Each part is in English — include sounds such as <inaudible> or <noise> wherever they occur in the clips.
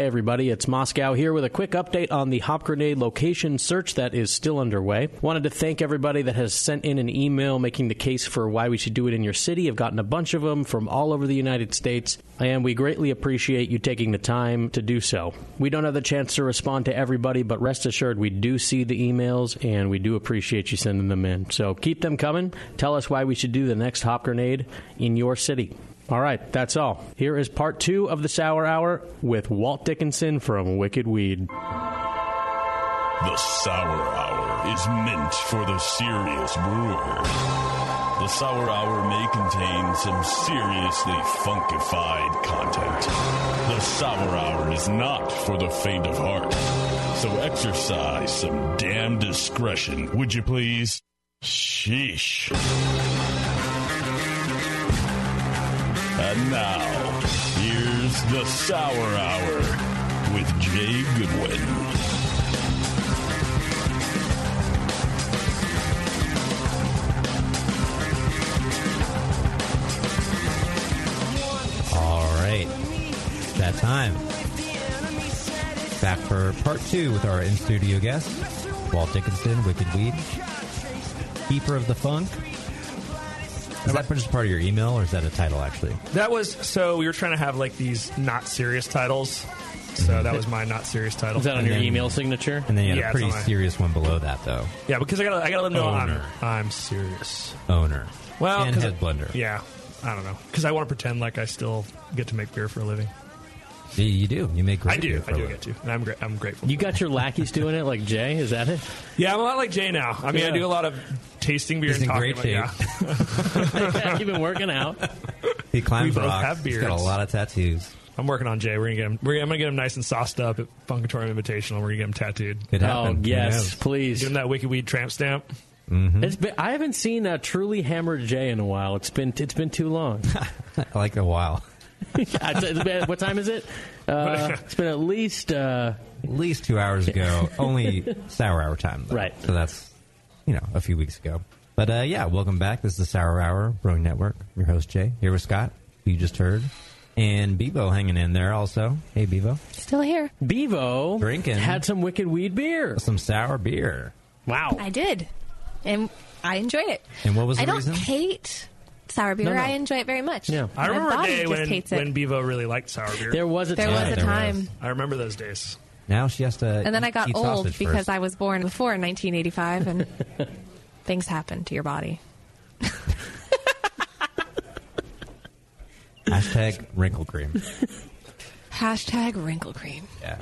Hey, everybody, it's Moscow here with a quick update on the Hop Grenade location search that is still underway. Wanted to thank everybody that has sent in an email making the case for why we should do it in your city. I've gotten a bunch of them from all over the United States, and we greatly appreciate you taking the time to do so. We don't have the chance to respond to everybody, but rest assured we do see the emails and we do appreciate you sending them in. So keep them coming. Tell us why we should do the next Hop Grenade in your city. All right, that's all. Here is part two of the Sour Hour with Walt Dickinson from Wicked Weed. The Sour Hour is meant for the serious brewer. The Sour Hour may contain some seriously funkified content. The Sour Hour is not for the faint of heart. So exercise some damn discretion, would you please? Sheesh. And now, here's the Sour Hour with Jay Goodwin. All right. That time. Back for part two with our in studio guest, Walt Dickinson, Wicked Weed. Keeper of the Funk. Is that just part of your email or is that a title actually? That was so we were trying to have like these not serious titles. So mm-hmm. that was my not serious title. Is that on And your then- email signature? And then you had Yeah, a it's pretty on my- serious one below that though. Yeah, because I gotta I gotta let them know I'm, Owner. I'm serious. Owner. Well, and 'cause head it- blender. Yeah, I don't know because I want to pretend like I still get to make beer for a living. You, you do. You make great I do. beer for I a do get to, and I'm gra- I'm grateful. You got your lackeys doing it like Jay? Is that it? <laughs> Yeah, I'm a lot like Jay now. I mean, I do a lot of tasting beer He's and in talking great about. <laughs> Yeah, You've been working out. He climbs We both rocks. have He's got a beards. lot of tattoos. I'm working on Jay. We're gonna get him. We're, I'm gonna get him nice and sauced up at Funkatorium Invitational. We're gonna get him tattooed. Could Oh, happen. Yes, please. Give him that Wicked Weed tramp stamp. Mm-hmm. It's been, I haven't seen a truly hammered Jay in a while. It's been it's been too long. <laughs> Like a while. It's- it's been- what time is it? Uh, <laughs> it's been at least uh, At least two hours ago. <laughs> Only sour hour time. Though. Right. So that's, you know, a few weeks ago. But uh, yeah, welcome back. This is the Sour Hour Brewing Network. I'm your host, Jay. Here with Scott, who you just heard. And Bevo hanging in there also. Hey, Bevo. Still here. Bevo Drinking. had some wicked weed beer. Some sour beer. Wow. I did, and I enjoyed it. And what was the I don't reason? hate sour beer. No, no. I enjoy it very much. Yeah. I My remember a body day when hates when Bevo really liked sour beer. There was a there time. was a time, was. I remember those days. Now she has to. and then I got old because first. I was born before 1985, and <laughs> things happen to your body. Hashtag wrinkle cream. Hashtag wrinkle cream. Yeah.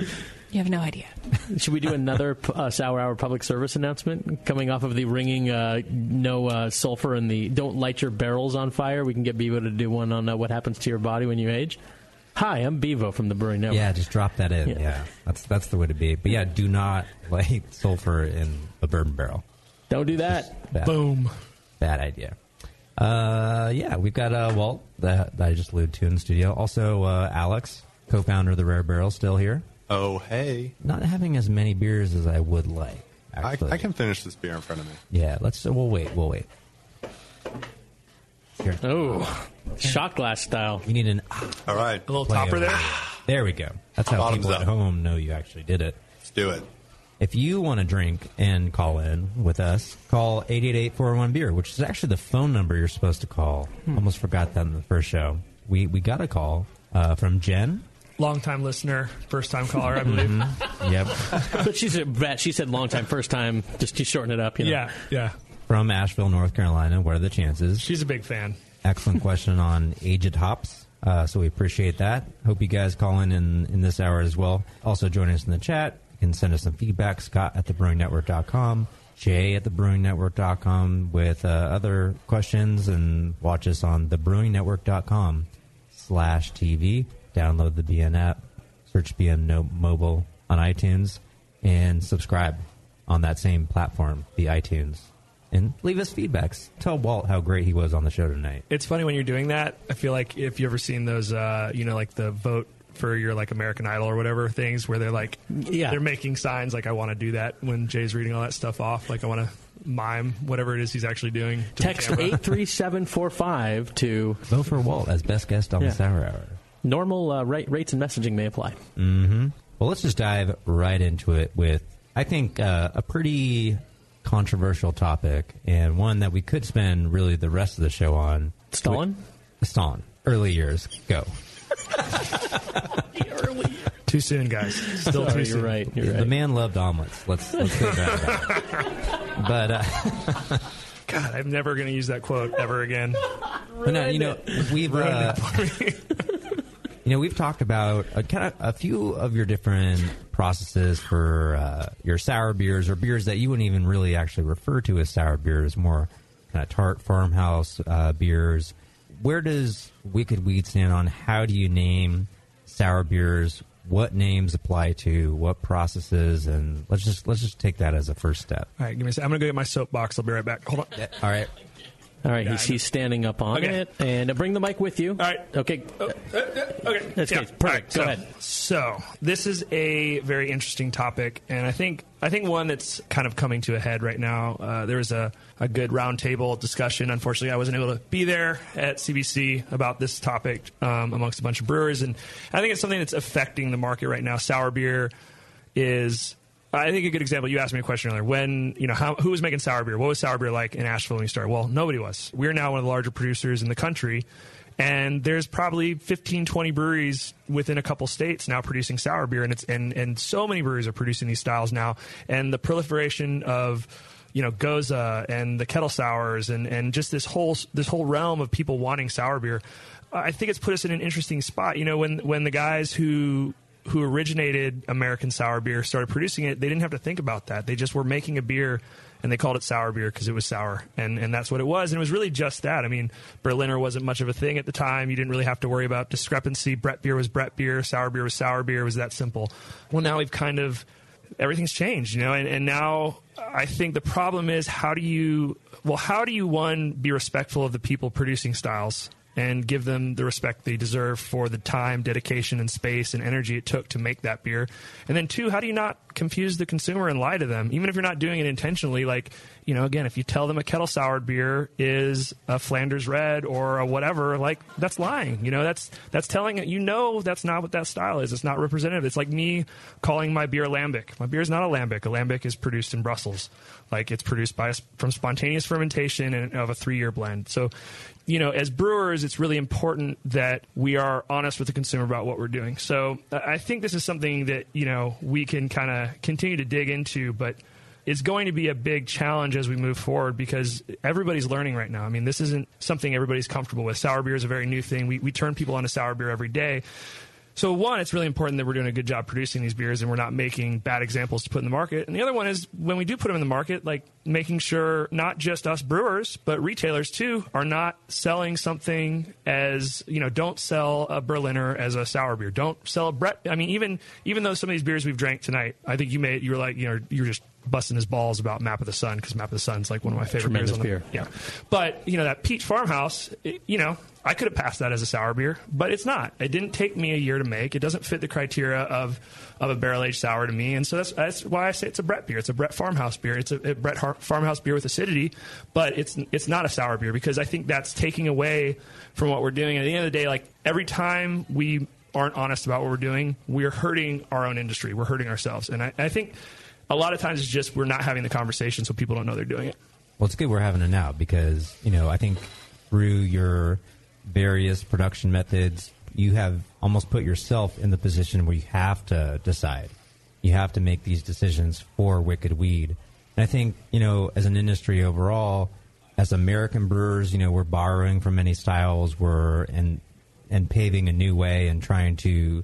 You have no idea. <laughs> Should we do another uh, Sour Hour public service announcement coming off of the ringing uh, no uh, sulfur and the don't light your barrels on fire? We can get Bevo to do one on uh, what happens to your body when you age. Hi, I'm Bevo from the Brewing Network. Yeah, just drop that in. Yeah. Yeah. That's that's the way to be. But yeah, do not <laughs> light sulfur in a bourbon barrel. Don't do that. Bad, Boom. bad idea. Uh, yeah, we've got uh, Walt that, that I just alluded to in the studio. Also, uh, Alex, co-founder of the Rare Barrel, still here. Oh, hey. Not having as many beers as I would like. I, Actually. I can finish this beer in front of me. Yeah, let's. Uh, we'll wait. We'll wait. Here, Oh, shot glass style. you need an. Ah, All right, A little topper of- there. There we go. That's how Bottoms people up. at home know you actually did it. let's do it. If you want to drink and call in with us, call 888-401-BEER, which is actually the phone number you're supposed to call. Hmm. Almost forgot that in the first show. We we got a call uh, from Jen. Long time listener, first time caller, I believe. Mm-hmm. Yep. <laughs> But she said, she said long time, first time, just to shorten it up. You know. Yeah, yeah. from Asheville, North Carolina. What are the chances? She's a big fan. Excellent question <laughs> on aged hops. Uh, so we appreciate that. Hope you guys call in, in in this hour as well. Also join us in the chat. You can send us some feedback. Scott at thebrewingnetwork.com. Jay at thebrewingnetwork.com with uh, other questions and watch us on thebrewingnetwork.com slash TV. Download the BN app. Search BN no- Mobile on iTunes and subscribe on that same platform, the iTunes. And leave us feedbacks. Tell Walt how great he was on the show tonight. It's funny when you're doing that. I feel like if you ever seen those, uh, you know, like the vote for your like American Idol or whatever things, where they're like, Yeah. they're making signs like I want to do that when Jay's reading all that stuff off. Like I want to mime whatever it is he's actually doing. To Text eight three seven four five to Vote for Walt as best guest on Yeah. the Sour Hour. Normal uh, rate, rates and messaging may apply. Well, let's just dive right into it with, I think, uh, a pretty controversial topic and one that we could spend really the rest of the show on. Stalin? Stalin. Early years. Go. <laughs> Too soon, guys. Still Sorry, too you're soon. right. You're The man loved omelets. Let's let's get that. <laughs> but uh, <laughs> God, I'm never going to use that quote ever again. but no, you know we've uh, you know we've talked about uh, kind of a few of your different processes for uh, your sour beers or beers that you wouldn't even really actually refer to as sour beers, more kind of tart farmhouse uh, beers. Where does Wicked Weed stand on how do you name sour beers? What names apply to what processes? And let's just let's just take that as a first step. All right, give me a sec. I'm going to go get my soapbox. I'll be right back. Hold on. All right. All right, he's, he's standing up on Okay. it. And uh, bring the mic with you. All right. Okay. Okay, That's yeah. good. Perfect. All right, Go so, ahead. So this is a very interesting topic, and I think I think one that's kind of coming to a head right now. Uh, there was a, a good roundtable discussion. Unfortunately, I wasn't able to be there at CBC about this topic um, amongst a bunch of brewers, and I think it's something that's affecting the market right now. Sour beer is. I think a good example. You asked me a question earlier. When you know how, who was making sour beer? What was sour beer like in Asheville when you started? Well, nobody was. We're now one of the larger producers in the country, and there's probably 15 20 breweries within a couple states now producing sour beer and it's and and so many breweries are producing these styles now and the proliferation of you know gose and the kettle sours and and just this whole this whole realm of people wanting sour beer i think it's put us in an interesting spot you know when when the guys who who originated American sour beer started producing it, they didn't have to think about that. They just were making a beer and they called it sour beer because it was sour. And, and that's what it was. And it was really just that. I mean, Berliner wasn't much of a thing at the time. You didn't really have to worry about discrepancy. Brett beer was Brett beer, sour beer was sour beer. It was that simple. Well, now we've kind of, everything's changed, you know, and, and now I think the problem is how do you, well, how do you, one, be respectful of the people producing styles? And give them the respect they deserve for the time, dedication, and space and energy it took to make that beer. And then, two, how do you not confuse the consumer and lie to them, even if you're not doing it intentionally? Like, you know, again, if you tell them a kettle soured beer is a Flanders Red or a whatever, like that's lying. You know, that's that's telling it. You know, that's not what that style is. It's not representative. It's like me calling my beer lambic. My beer is not a lambic. A lambic is produced in Brussels, like it's produced by from spontaneous fermentation and of a three year blend. So you know, as brewers, it's really important that we are honest with the consumer about what we're doing. So I think this is something that, you know, we can kind of continue to dig into, but it's going to be a big challenge as we move forward because everybody's learning right now. I mean, this isn't something everybody's comfortable with. Sour beer is a very new thing. We, we turn people on to sour beer every day. So one, it's really important that we're doing a good job producing these beers and we're not making bad examples to put in the market. And the other one is when we do put them in the market, like making sure not just us brewers, but retailers too are not selling something as, you know, don't sell a Berliner as a sour beer. Don't sell a Brett. I mean, even, even though some of these beers we've drank tonight, I think you made, you were like, you know, you were just busting his balls about Map of the Sun because Map of the Sun's like one of my favorite Tremendous beers. on the- beer. Yeah. But, you know, that Peach Farmhouse, it- you know, I could have passed that as a sour beer, but it's not. It didn't take me a year to make. It doesn't fit the criteria of of a barrel aged sour to me, and so that's that's why I say it's a Brett beer. It's a Brett Farmhouse beer. It's a, a Brett Har- Farmhouse beer with acidity, but it's it's not a sour beer because I think that's taking away from what we're doing. And at the end of the day, like every time we aren't honest about what we're doing, we're hurting our own industry. We're hurting ourselves, and I, I think a lot of times it's just we're not having the conversation, so people don't know they're doing it. Well, it's good we're having it now because you know I think through your various production methods, you have almost put yourself in the position where you have to decide. You have to make these decisions for Wicked Weed. And I think you know, as an industry overall, as American brewers, you know, we're borrowing from many styles. We're and and paving a new way and trying to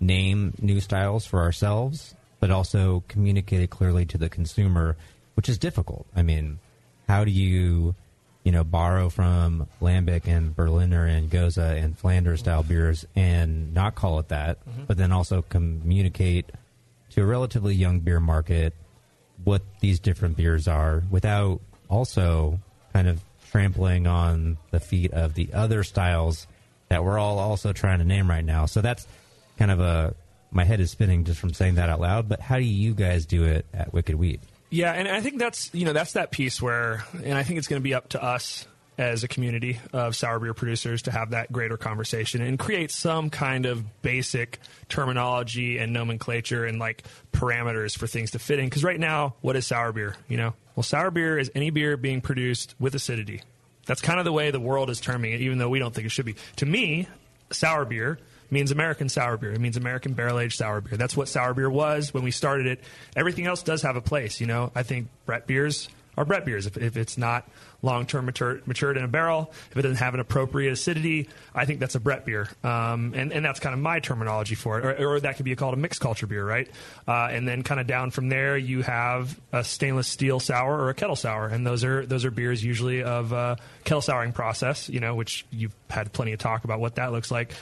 name new styles for ourselves, but also communicate it clearly to the consumer, which is difficult. I mean, how do you, you know, borrow from Lambic and Berliner and Gose and Flanders style beers and not call it that, mm-hmm. but then also communicate to a relatively young beer market what these different beers are without also kind of trampling on the feet of the other styles that we're all also trying to name right now. So that's kind of a my head is spinning just from saying that out loud. But how do you guys do it at Wicked Weed? Yeah, and I think that's you know that's that piece where, and I think it's going to be up to us as a community of sour beer producers to have that greater conversation and create some kind of basic terminology and nomenclature and like parameters for things to fit in. Because right now, what is sour beer? You know, well, sour beer is any beer being produced with acidity. That's kind of the way the world is terming it, even though we don't think it should be. To me, sour beer means American sour beer. It means American barrel aged sour beer. That's what sour beer was when we started it. Everything else does have a place. You know, I think Brett beers are Brett beers. If, if it's not long term mature, matured in a barrel, if it doesn't have an appropriate acidity, I think that's a Brett beer. Um, and, and that's kind of my terminology for it. Or, or that could be called a mixed culture beer, right? Uh, and then kind of down from there, you have a stainless steel sour or a kettle sour. And those are, those are beers usually of uh, kettle souring process, you know, which you've had plenty of talk about what that looks like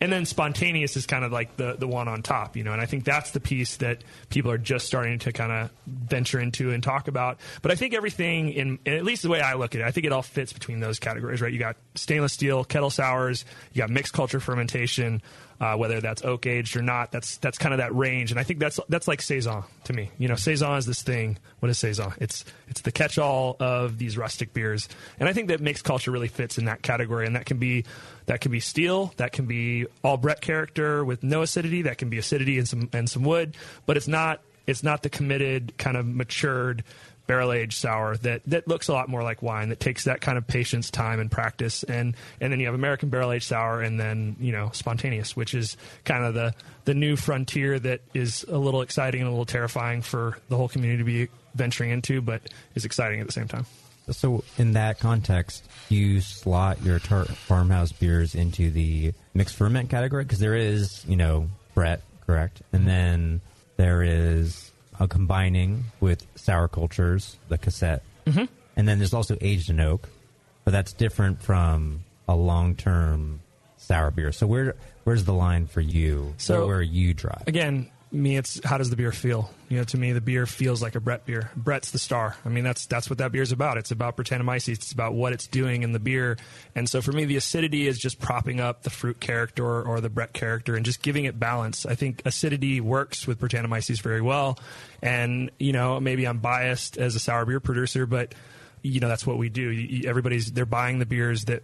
and then spontaneous is kind of like the the one on top, you know. And I think that's the piece that people are just starting to kind of venture into and talk about. But I think everything in, at least the way I look at it, I think it all fits between those categories, right? You got stainless steel, kettle sours, you got mixed culture fermentation, uh, whether that's oak aged or not. That's that's kind of that range, and I think that's that's like saison to me. You know, saison is this thing. What is saison? It's it's the catch all of these rustic beers, and I think that mixed culture really fits in that category, and that can be that can be steel, that can be all Brett character with no acidity, that can be acidity and some and some wood, but it's not it's not the committed kind of matured barrel aged sour that, that looks a lot more like wine that takes that kind of patience, time, and practice. And and then you have American barrel aged sour, and then you know spontaneous, which is kind of the the new frontier that is a little exciting and a little terrifying for the whole community to be venturing into, but is exciting at the same time. So, in that context, you slot your tar- farmhouse beers into the mixed ferment category because there is, you know, Brett, correct, and mm-hmm. then there is a combining with sour cultures, the cassette, mm-hmm. and then there's also aged in oak, but that's different from a long-term sour beer. So where where's the line for you? So where you drive again? Me, it's how does the beer feel? You know, to me, the beer feels like a Brett beer. Brett's the star. I mean, that's that's what that beer's about. It's about Brettanomyces. It's about what it's doing in the beer. And so for me, the acidity is just propping up the fruit character or, the Brett character and just giving it balance. I think acidity works with Brettanomyces very well. And you know, maybe I'm biased as a sour beer producer, but you know that's what we do. everybody's they're buying the beers that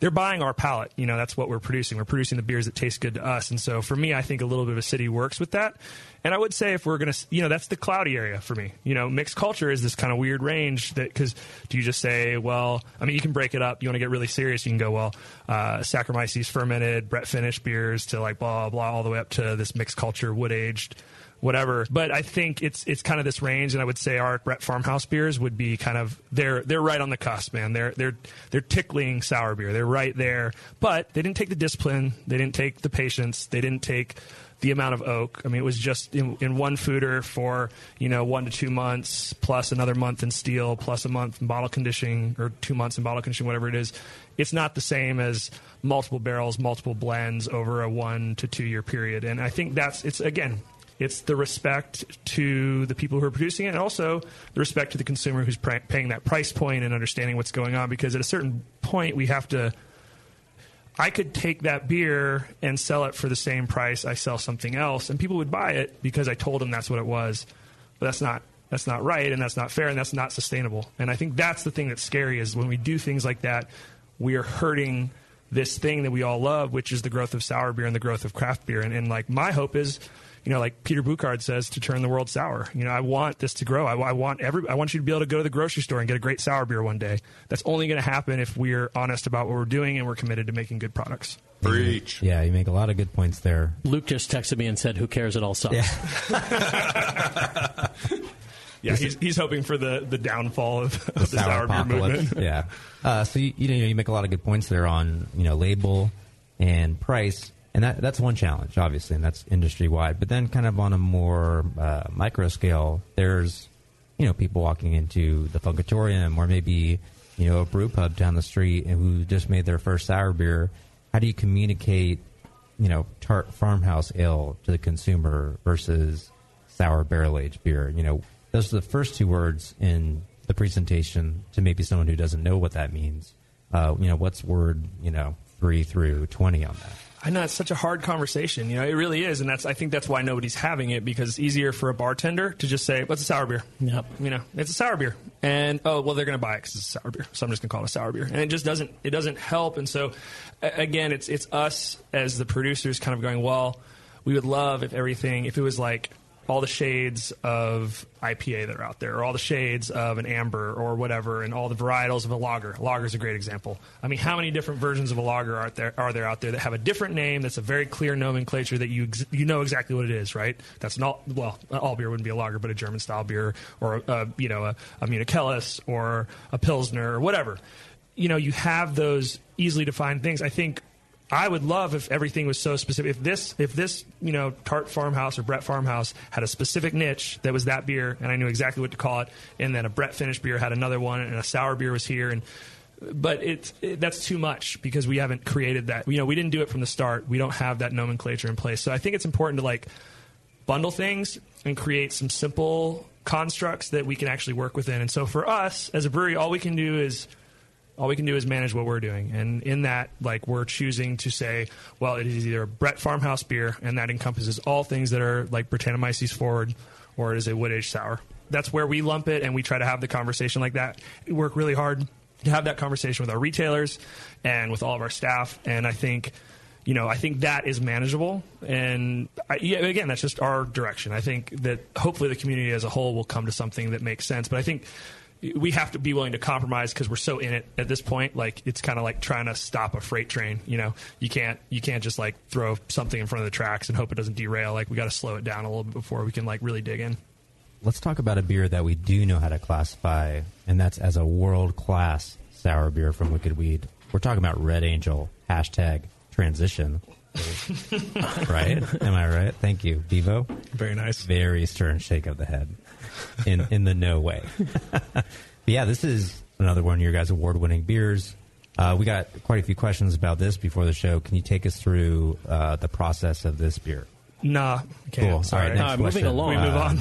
they're buying our palate. You know that's what we're producing. We're producing the beers that taste good to us. And so for me, I think a little bit of acidity works with that. And I would say if we're gonna, you know, that's the cloudy area for me. You know, mixed culture is this kind of weird range that because do you just say, well, I mean, you can break it up. You want to get really serious, you can go, well, uh, Saccharomyces fermented, Brett finished beers to like blah blah all the way up to this mixed culture wood aged whatever. But I think it's it's kind of this range, and I would say our Brett Farmhouse beers would be kind of they're they're right on the cusp, man. They're they're they're tickling sour beer. They're right there, but they didn't take the discipline, they didn't take the patience, they didn't take the amount of oak. I mean, it was just in, in, one foeder for you know one to two months, plus another month in steel, plus a month in bottle conditioning, or two months in bottle conditioning, whatever it is. It's not the same as multiple barrels, multiple blends over a one to two year period. And I think that's it's again it's the respect to the people who are producing it, and also the respect to the consumer who's pr- paying that price point and understanding what's going on. Because at a certain point, we have to. I could take that beer and sell it for the same price I sell something else, and people would buy it because I told them that's what it was. But that's not that's not right, and that's not fair, and that's not sustainable. And I think that's the thing that's scary is when we do things like that, we are hurting this thing that we all love, which is the growth of sour beer and the growth of craft beer. And, and like my hope is you know, like Peter Bouckaert says, to turn the world sour. You know, I want this to grow. I, I, want every. I want you to be able to go to the grocery store and get a great sour beer one day. That's only going to happen if we're honest about what we're doing and we're committed to making good products. Preach. Yeah, you make a lot of good points there. Luke just texted me and said, "Who cares? It all sucks." Yeah. <laughs> yeah, he's, he's hoping for the, the downfall of, of the, the, sour, sour beer movement. yeah. Uh, so you, you know you make a lot of good points there on you know label and price and that that's one challenge, obviously, and that's industry wide. But then, kind of on a more uh, micro scale, there's you know people walking into the Funkatorium or maybe you know a brew pub down the street who just made their first sour beer. How do you communicate, you know, tart farmhouse ale to the consumer versus sour barrel aged beer? You know, those are the first two words in the presentation to maybe someone who doesn't know what that means. Uh, you know, what's word you know three through twenty on that? I know it's such a hard conversation. You know, it really is, and that's I think that's why nobody's having it because it's easier for a bartender to just say, "What's a sour beer?" Yep. You know, it's a sour beer, and oh well, they're going to buy it because it's a sour beer, so I'm just going to call it a sour beer, and it just doesn't it doesn't help. And so, again, it's it's us as the producers kind of going, well, we would love if everything if it was like all the shades of IPA that are out there, or all the shades of an amber, or whatever, and all the varietals of a lager. Lager is a great example. I mean, how many different versions of a lager are there are there out there that have a different name that's a very clear nomenclature that you ex- you know exactly what it is, right? That's not well, all beer wouldn't be a lager, but a German style beer, or a, you know a, a or a Pilsner, or whatever. You know, you have those easily defined things. I think I would love if everything was so specific. If this, if this, you know, Tart Farmhouse or Brett Farmhouse had a specific niche that was that beer, and I knew exactly what to call it, and then a Brett Finish beer had another one, and a sour beer was here, and but it's it, that's too much because we haven't created that. You know, we didn't do it from the start. We don't have that nomenclature in place. So I think it's important to like bundle things and create some simple constructs that we can actually work within. And so for us as a brewery, all we can do is all we can do is manage what we're doing. And in that, like, we're choosing to say, well, it is either a Brett Farmhouse beer, and that encompasses all things that are like Brettanomyces forward, or it is a wood aged sour. That's where we lump it, and we try to have the conversation like that. We work really hard to have that conversation with our retailers and with all of our staff. And I think, you know, I think that is manageable. And I, yeah, again, that's just our direction. I think that hopefully the community as a whole will come to something that makes sense. But I think we have to be willing to compromise because we're so in it at this point. Like it's kind of like trying to stop a freight train. You know, you can't you can't just like throw something in front of the tracks and hope it doesn't derail. Like we got to slow it down a little bit before we can like really dig in. Let's talk about a beer that we do know how to classify, and that's as a world class sour beer from Wicked Weed. We're talking about Red Angel. Hashtag transition. <laughs> right? Am I right? Thank you, Devo. Very nice. Very stern shake of the head. In in the no way. <laughs> But yeah, this is another one of your guys' award winning beers. Uh, we got quite a few questions about this before the show. Can you take us through uh, the process of this beer? Nah, can't. Cool. Sorry. All right, next Uh, moving along. <laughs> we move on.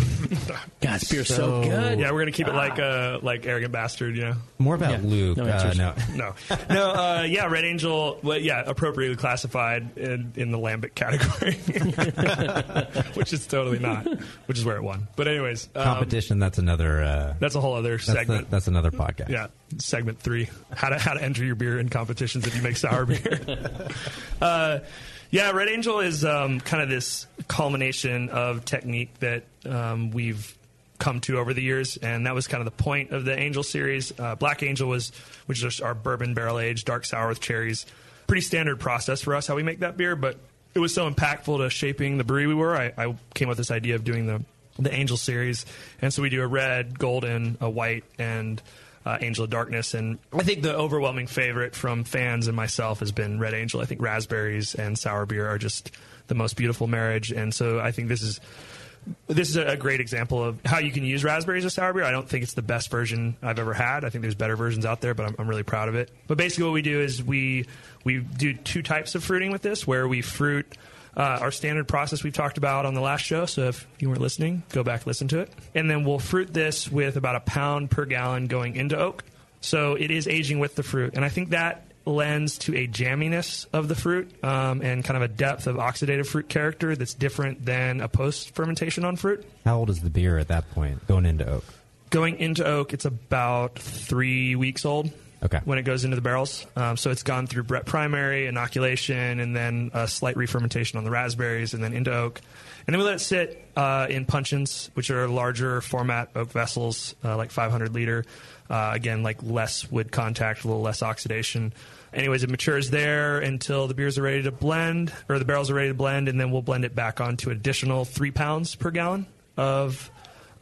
God, this beer's so, So- good. yeah, we're gonna keep it like uh, like arrogant bastard. You know. More about Yeah. Luke. No uh, no. <laughs> No, no, uh, yeah, Red Angel, well, yeah, appropriately classified in, in the lambic category, <laughs> which is totally not, which is where it won. But anyways, um, Competition. That's another. Uh, that's a whole other that's, the- segment. that's another podcast. yeah, segment three: how to how to enter your beer in competitions if you make sour beer. <laughs> uh, yeah, Red Angel is um, kind of this culmination of technique that um, we've come to over the years, and that was kind of the point of the Angel series. Uh, Black Angel was, which is our bourbon barrel aged dark sour with cherries. Pretty standard process for us how we make that beer, but it was so impactful to shaping the brewery we were. I, I came up with this idea of doing the the Angel series, and so we do a red, golden, a white, and uh, Angel of Darkness. And I think the overwhelming favorite from fans and myself has been Red Angel. I think raspberries and sour beer are just the most beautiful marriage, and so I think this is this is a great example of how you can use raspberries as sour beer. I don't think it's the best version I've ever had. I think there's better versions out there, but I'm, I'm really proud of it. But basically, what we do is we we do two types of fruiting with this, where we fruit. Uh, our standard process we've talked about on the last show. So if you weren't listening, go back listen to it. And then we'll fruit this with about a pound per gallon going into oak. So it is aging with the fruit, and I think that lends to a jamminess of the fruit um, and kind of a depth of oxidative fruit character that's different than a post fermentation on fruit. How old is the beer at that point? Going into oak. Going into oak, it's about three weeks old. Okay. When it goes into the barrels, um, so it's gone through Brett primary inoculation, and then a slight re-fermentation on the raspberries, and then into oak, and then we let it sit uh, in puncheons, which are larger format oak vessels, uh, like 500 liter. Uh, again, like less wood contact, a little less oxidation. Anyways, it matures there until the beers are ready to blend, or the barrels are ready to blend, and then we'll blend it back onto additional three pounds per gallon of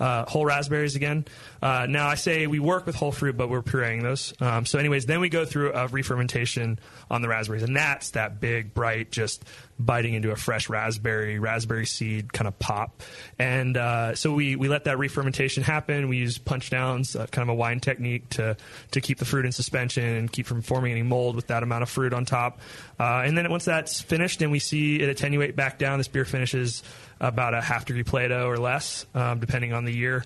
uh, whole raspberries again. Uh, now I say we work with whole fruit, but we're pureeing those. Um, so, anyways, then we go through a re-fermentation on the raspberries, and that's that big, bright, just biting into a fresh raspberry, raspberry seed kind of pop. And uh, so we we let that re-fermentation happen. We use punch downs, uh, kind of a wine technique to to keep the fruit in suspension and keep from forming any mold with that amount of fruit on top. Uh, and then once that's finished, and we see it attenuate back down, this beer finishes about a half degree Plato or less, um, depending on the year.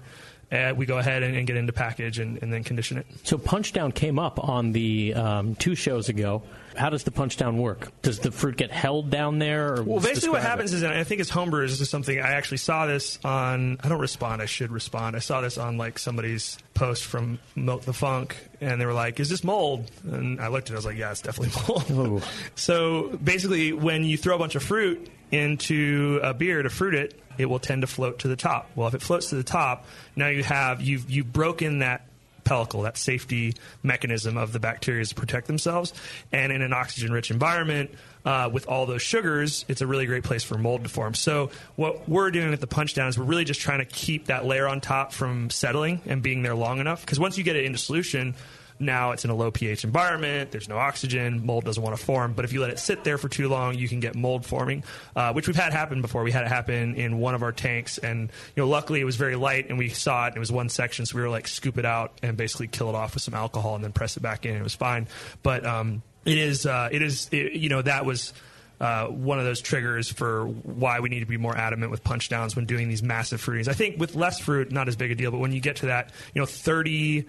uh, we go ahead and, and get into package and, and then condition it. So Punchdown came up on the um, two shows ago. How does the Punchdown work? Does the fruit get held down there? Or Well, basically, what happens it? is, and I think it's homebrew is something I actually saw this on. I don't respond. I should respond. I saw this on like somebody's post from Milk the Funk, and they were like, "Is this mold?" And I looked at it. I was like, "Yeah, it's definitely <laughs> mold." so basically, when you throw a bunch of fruit into a beer to fruit it, it will tend to float to the top. Well, if it floats to the top, now you have you've you've broken that pellicle, that safety mechanism of the bacteria to protect themselves. And in an oxygen rich environment, uh, with all those sugars, it's a really great place for mold to form. So, what we're doing at the punch down is we're really just trying to keep that layer on top from settling and being there long enough. Because once you get it into solution, now it's in a low pH environment. There's no oxygen. Mold doesn't want to form. But if you let it sit there for too long, you can get mold forming, uh, which we've had happen before. We had it happen in one of our tanks, and you know, luckily it was very light, and we saw it. And it was one section, so we were like scoop it out and basically kill it off with some alcohol, and then press it back in. And it was fine. But um, it is, uh, it is, it, you know, that was. Uh, one of those triggers for why we need to be more adamant with punch downs when doing these massive fruitings. I think with less fruit, not as big a deal, but when you get to that, you know, 30,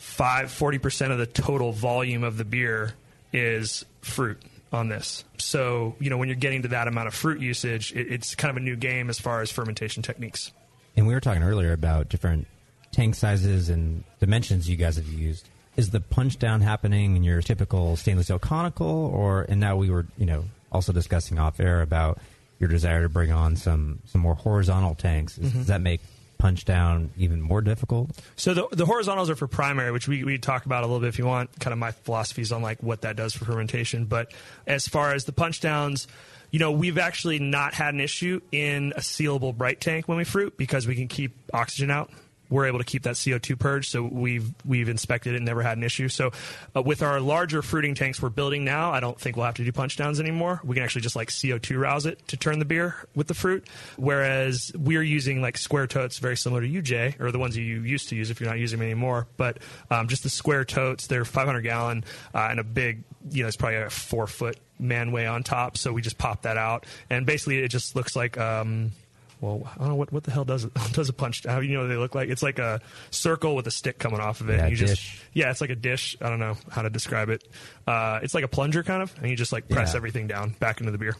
five, 40% of the total volume of the beer is fruit on this. So, you know, when you're getting to that amount of fruit usage, it, it's kind of a new game as far as fermentation techniques. And we were talking earlier about different tank sizes and dimensions you guys have used. Is the punch down happening in your typical stainless steel conical, or and now we were you know also discussing off air about your desire to bring on some some more horizontal tanks. Is, mm-hmm. Does that make punch down even more difficult? So the, the horizontals are for primary, which we, we talk about a little bit if you want, kind of my philosophies on like what that does for fermentation. But as far as the punch downs, you know, we've actually not had an issue in a sealable bright tank when we fruit because we can keep oxygen out. We're able to keep that CO2 purge, so we've we've inspected it and never had an issue. So, uh, with our larger fruiting tanks we're building now, I don't think we'll have to do punch downs anymore. We can actually just like CO2 rouse it to turn the beer with the fruit. Whereas we're using like square totes, very similar to Jay, or the ones you used to use if you're not using them anymore. But um, just the square totes, they're 500 gallon uh, and a big, you know, it's probably a four foot manway on top. So we just pop that out, and basically it just looks like. Um, well, I don't know what, what the hell does it <laughs> does a punch. How do you know what they look like? It's like a circle with a stick coming off of it. Yeah, and you dish. just yeah, it's like a dish. I don't know how to describe it. Uh, it's like a plunger kind of, and you just like press Yeah. everything down back into the beer.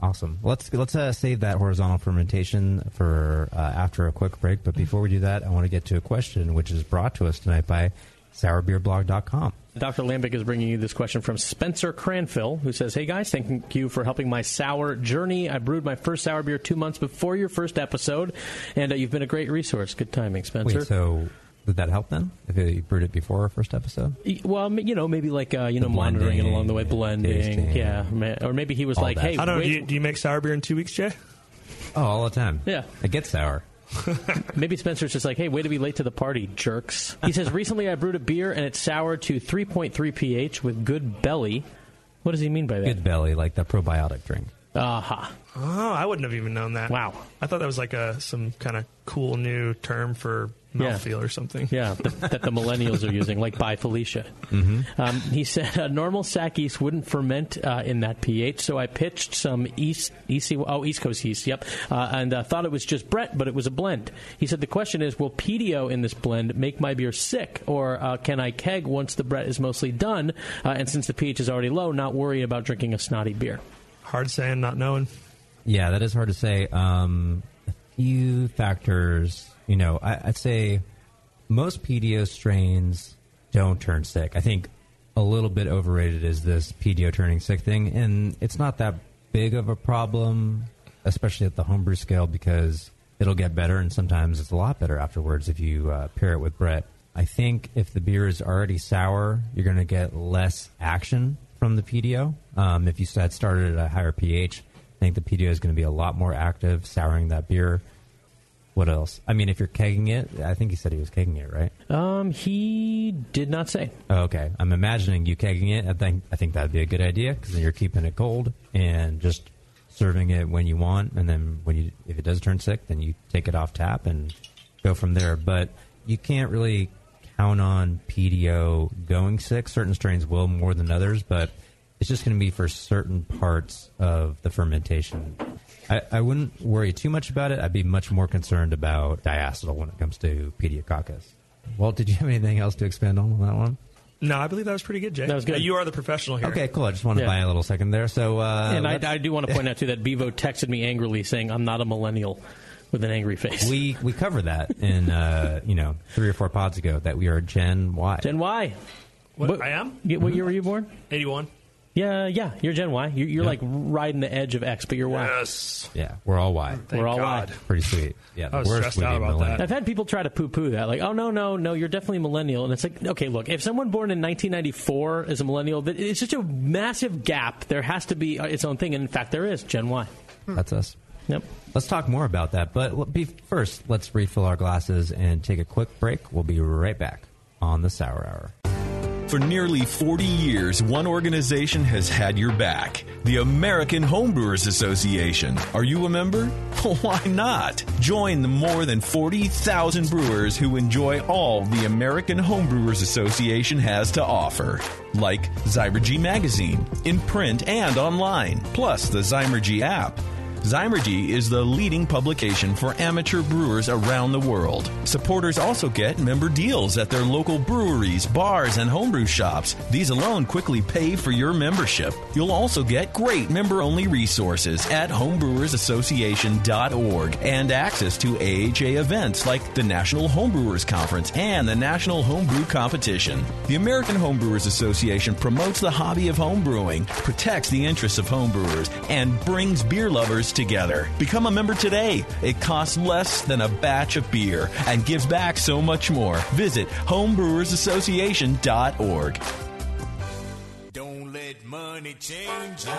Awesome. Let's let's uh, save that horizontal fermentation for uh, after a quick break. But before we do that, I want to get to a question which is brought to us tonight by sourbeerblog.com. Dr. Lambic is bringing you this question from Spencer Cranfill, who says, Hey guys, thank you for helping my sour journey. I brewed my first sour beer two months before your first episode, and uh, you've been a great resource. Good timing, Spencer. Wait, so did that help then? If you brewed it before our first episode? Well, you know, maybe like uh, you know, The monitoring it along the way, blending, tasting. yeah, or maybe he was All like, that. "Hey, I don't know. Do you, do you make sour beer in two weeks, Jay? Oh, all the time. Yeah. It gets sour. <laughs> Maybe Spencer's just like, hey, way to be late to the party, jerks. He says, recently I brewed a beer and it's sour to 3.3 pH with good belly. What does he mean by that? Good belly, like the probiotic drink. Aha. Oh, I wouldn't have even known that. Wow. I thought that was like a some kind of cool new term for Yeah. or something. Yeah, th- that the millennials are using, like bye Felicia. Mm-hmm. Um, he said uh, normal sack yeast wouldn't ferment uh, in that pH, so I pitched some East, East oh East Coast yeast, yep, uh, and uh, thought it was just Brett, but it was a blend. He said the question is, will PDO in this blend make my beer sick, or uh, can I keg once the Brett is mostly done? Uh, and since the pH is already low, not worry about drinking a snotty beer. Hard saying, not knowing. Yeah, that is hard to say. Um, a few factors, you know, I, I'd say most PDO strains don't turn sick. I think a little bit overrated is this PDO turning sick thing, and it's not that big of a problem, especially at the homebrew scale, because it'll get better, and sometimes it's a lot better afterwards if you uh, pair it with Brett. I think if the beer is already sour, you're going to get less action from the PDO. Um, if you had started at a higher pH, I think the PDO is going to be a lot more active, souring that beer. What else? I mean, if you're kegging it, I think he said he was kegging it, right? Um, he did not say. Oh, okay, I'm imagining you kegging it. I think I think that'd be a good idea because then you're keeping it cold and just serving it when you want, and then when you if it does turn sick, then you take it off tap and go from there. But you can't really count on PDO going sick. Certain strains will more than others, but it's just going to be for certain parts of the fermentation. I, I wouldn't worry too much about it. I'd be much more concerned about diacetyl when it comes to pediococcus. Walt, did you have anything else to expand on on that one? No, I believe that was pretty good, Jay. That was good. Uh, You are the professional here. Okay, cool. I just wanted Yeah. to buy a little second there. So, uh, and I, I do want to point out too that Bevo texted me angrily saying I'm not a millennial with an angry face. we we covered that in uh, you know three or four pods ago that we are Gen Y. Gen Y. What, I am? What year were you born? 81. Yeah, yeah. You're Gen Y. You're, you're Yeah. like riding the edge of X, but you're Y. Yes. yeah, we're all Y. Thank We're all God. Y. Pretty sweet. Yeah, the I was worst stressed would be out about millennial. that. I've had people try to poo-poo that, like, oh no, no, no, you're definitely a millennial, and it's like, okay, look, if someone born in 1994 is a millennial, that- it's such a massive gap. There has to be uh, its own thing, and in fact, there is Gen Y. That's us. Yep. Let's talk more about that. But l- be, first, let's refill our glasses and take a quick break. We'll be right back on the Sour Hour. For nearly 40 years, one organization has had your back the American Homebrewers Association. Are you a member? <laughs> Why not? Join the more than 40,000 brewers who enjoy all the American Homebrewers Association has to offer, like Zymurgy Magazine, in print and online, plus the Zymurgy app. Zymurgy is the leading publication for amateur brewers around the world. Supporters also get member deals at their local breweries, bars, and homebrew shops. These alone quickly pay for your membership. You'll also get great member only resources at homebrewersassociation.org and access to AHA events like the National Homebrewers Conference and the National Homebrew Competition. The American Homebrewers Association promotes the hobby of homebrewing, protects the interests of homebrewers, and brings beer lovers together. Become a member today. It costs less than a batch of beer and gives back so much more. Visit homebrewersassociation.org. Don't let money change ya.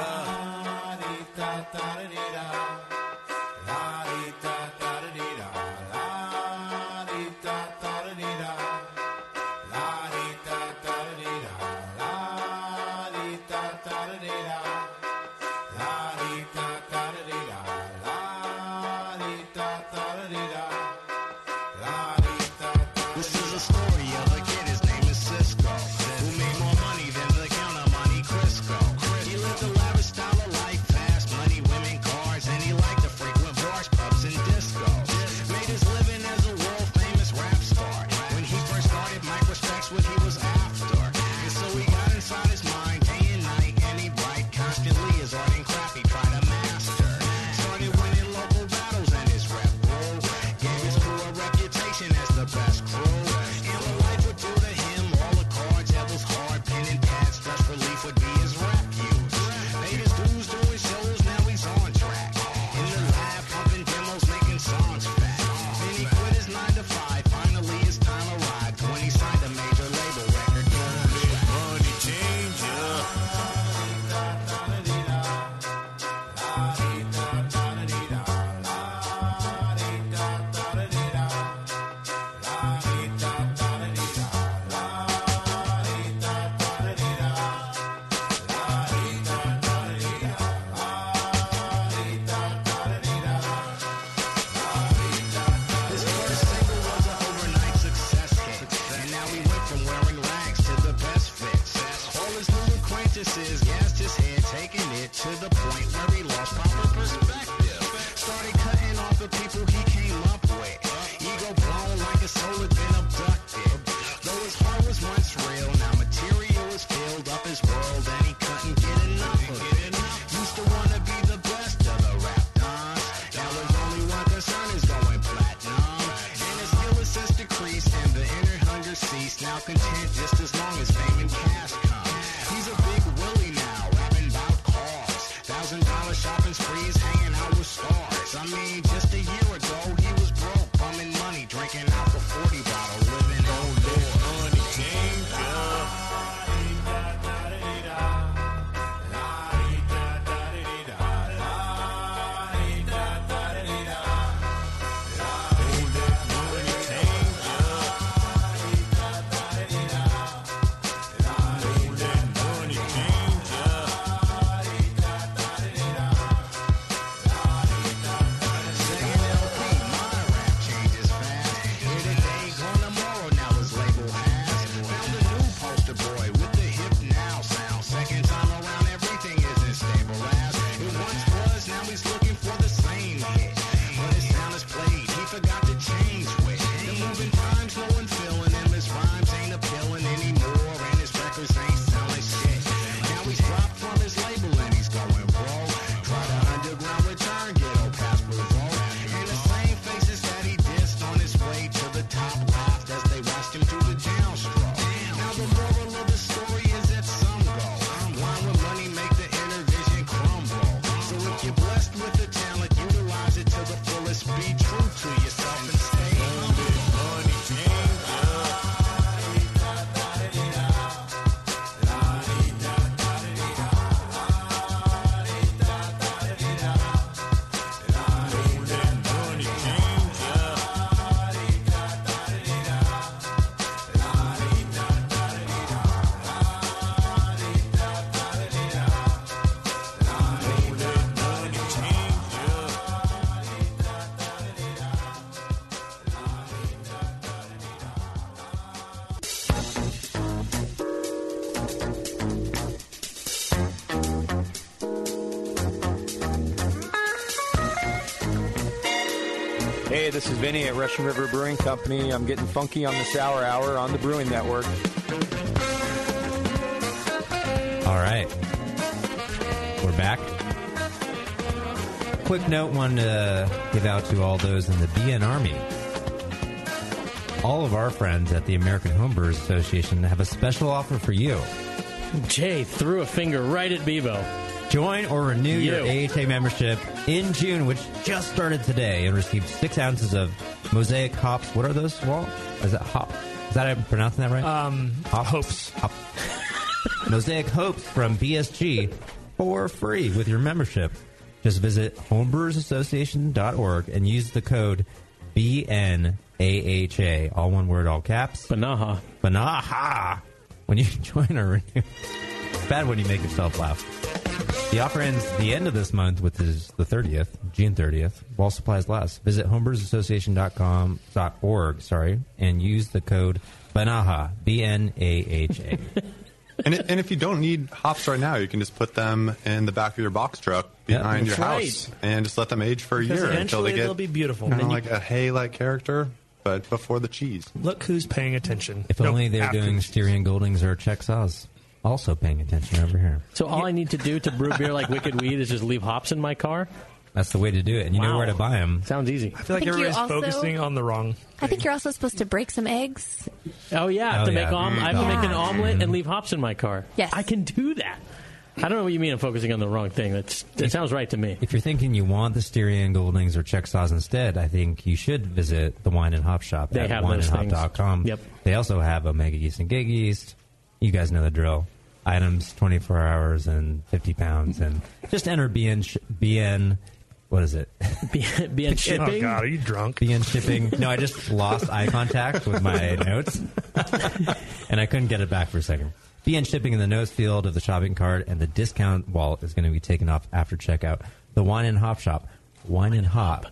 This is Vinny at Russian River Brewing Company. I'm getting funky on the Sour Hour on the Brewing Network. All right. We're back. Quick note one to give out to all those in the BN Army. All of our friends at the American Homebrewers Association have a special offer for you. Jay threw a finger right at Bevo. Join or renew your AHA membership in June, which just started today, and received six ounces of Mosaic hops. What are those, Walt? Is that hop? Is that I'm pronouncing that right? Um, Hops. hopes. Hop. <laughs> Mosaic Hopes from BSG for free with your membership. Just visit homebrewersassociation.org and use the code BNAHA, all one word, all caps. Banaha. Banaha when you <laughs> join or renew. <laughs> It's bad when you make yourself laugh. The offer ends the end of this month, which is the 30th, June 30th, while supplies last. Visit homebrewersassociation.com, dot org, sorry, and use the code BANAHA, B-N-A-H-A. <laughs> And, it, and if you don't need hops right now, you can just put them in the back of your box truck Yeah, behind your that's house and just let them age for a Because year until eventually they get they'll be beautiful. kind of Then you- like a hay-like character, but before the cheese. Look who's paying attention. If Nope, only they're doing the- Styrian Goldings or Czech Saaz. Also paying attention over here. So all I need to do to brew beer like Wicked Weed is just leave hops in my car? That's the way to do it. And you know Wow. where to buy them. Sounds easy. I feel like I think you everybody's also- focusing on the wrong. I think you're also supposed to break some eggs. Oh yeah, I have Oh, to yeah. make om- I have to make an Yeah. omelet and leave hops in my car. Yes. I can do that. I don't know what you mean. I'm focusing on the wrong thing. That's that sounds right to me. If you're thinking you want the Styrian Goldings or Czech Saaz instead, I think you should visit the Wine and Hop Shop They at have those things. wineandhop.com. Yep. They also have Omega Yeast and GigaYeast. You guys know the drill. Items 24 hours and 50 pounds. And just enter BN, sh- BN what is it? BN, be in Oh shipping. God, are you drunk? BN shipping. No, I just lost eye contact with my <laughs> notes. and I couldn't get it back for a second. BN shipping in the notes field of the shopping cart, and the discount wallet is going to be taken off after checkout. The Wine and Hop Shop, wineandhop.com.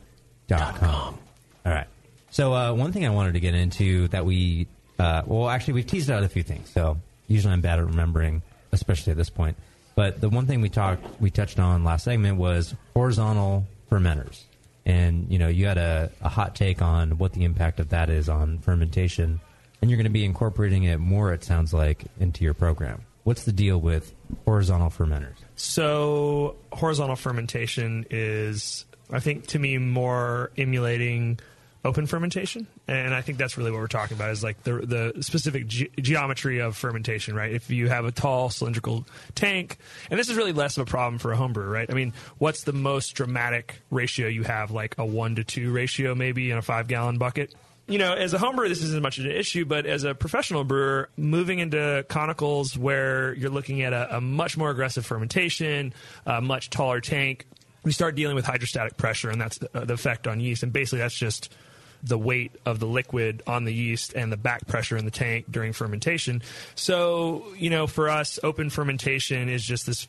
All right. So, uh, one thing I wanted to get into that we, uh, well, actually, we've teased out a few things. So, usually I'm bad at remembering, especially at this point. But the one thing we talked, we touched on last segment was horizontal fermenters. And, you know, you had a, a hot take on what the impact of that is on fermentation. And you're going to be incorporating it more, it sounds like, into your program. What's the deal with horizontal fermenters? So horizontal fermentation is, I think, to me, more emulating open fermentation, and I think that's really what we're talking about is like the the specific ge- geometry of fermentation, right? If you have a tall cylindrical tank, and this is really less of a problem for a home brewer, right? I mean, what's the most dramatic ratio you have? Like a one to two ratio, maybe in a five gallon bucket you know, as a home brewer, this isn't much of an issue, but as a professional brewer, moving into conicals where you're looking at a, a much more aggressive fermentation, a much taller tank, we start dealing with hydrostatic pressure, and that's the, uh, the effect on yeast. And basically, that's just the weight of the liquid on the yeast and the back pressure in the tank during fermentation. So, you know, for us, open fermentation is just this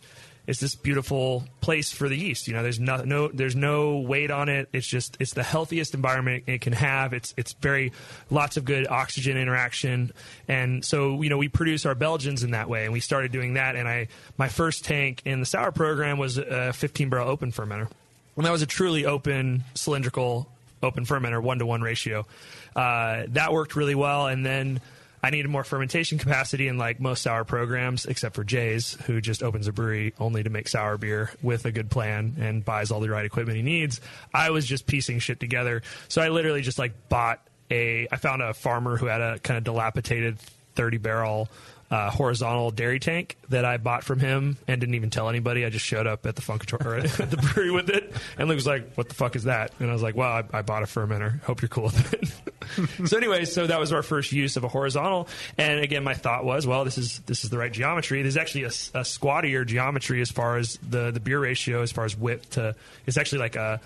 it's this beautiful place for the yeast. You know, there's no, no there's no weight on it. It's just it's the healthiest environment it can have. It's it's very lots of good oxygen interaction, and so you know we produce our Belgians in that way, and we started doing that. And I my first tank in the sour program was a 15 barrel open fermenter, and that was a truly open cylindrical open fermenter one to one ratio. Uh, that worked really well, and then. I needed more fermentation capacity in like most sour programs, except for Jay's, who just opens a brewery only to make sour beer with a good plan and buys all the right equipment he needs. I was just piecing shit together. So I literally just like bought a, I found a farmer who had a kind of dilapidated 30 barrel uh, horizontal dairy tank that I bought from him and didn't even tell anybody. I just showed up at the Funkator or <laughs> at the brewery with it, and Luke was like, "What the fuck is that?" And I was like, "Well, I, I bought a fermenter. Hope you're cool with it." <laughs> so, anyway, so that was our first use of a horizontal, and again, my thought was, well, this is this is the right geometry. There's actually a squattier geometry as far as the the beer ratio, as far as width to. It's actually like a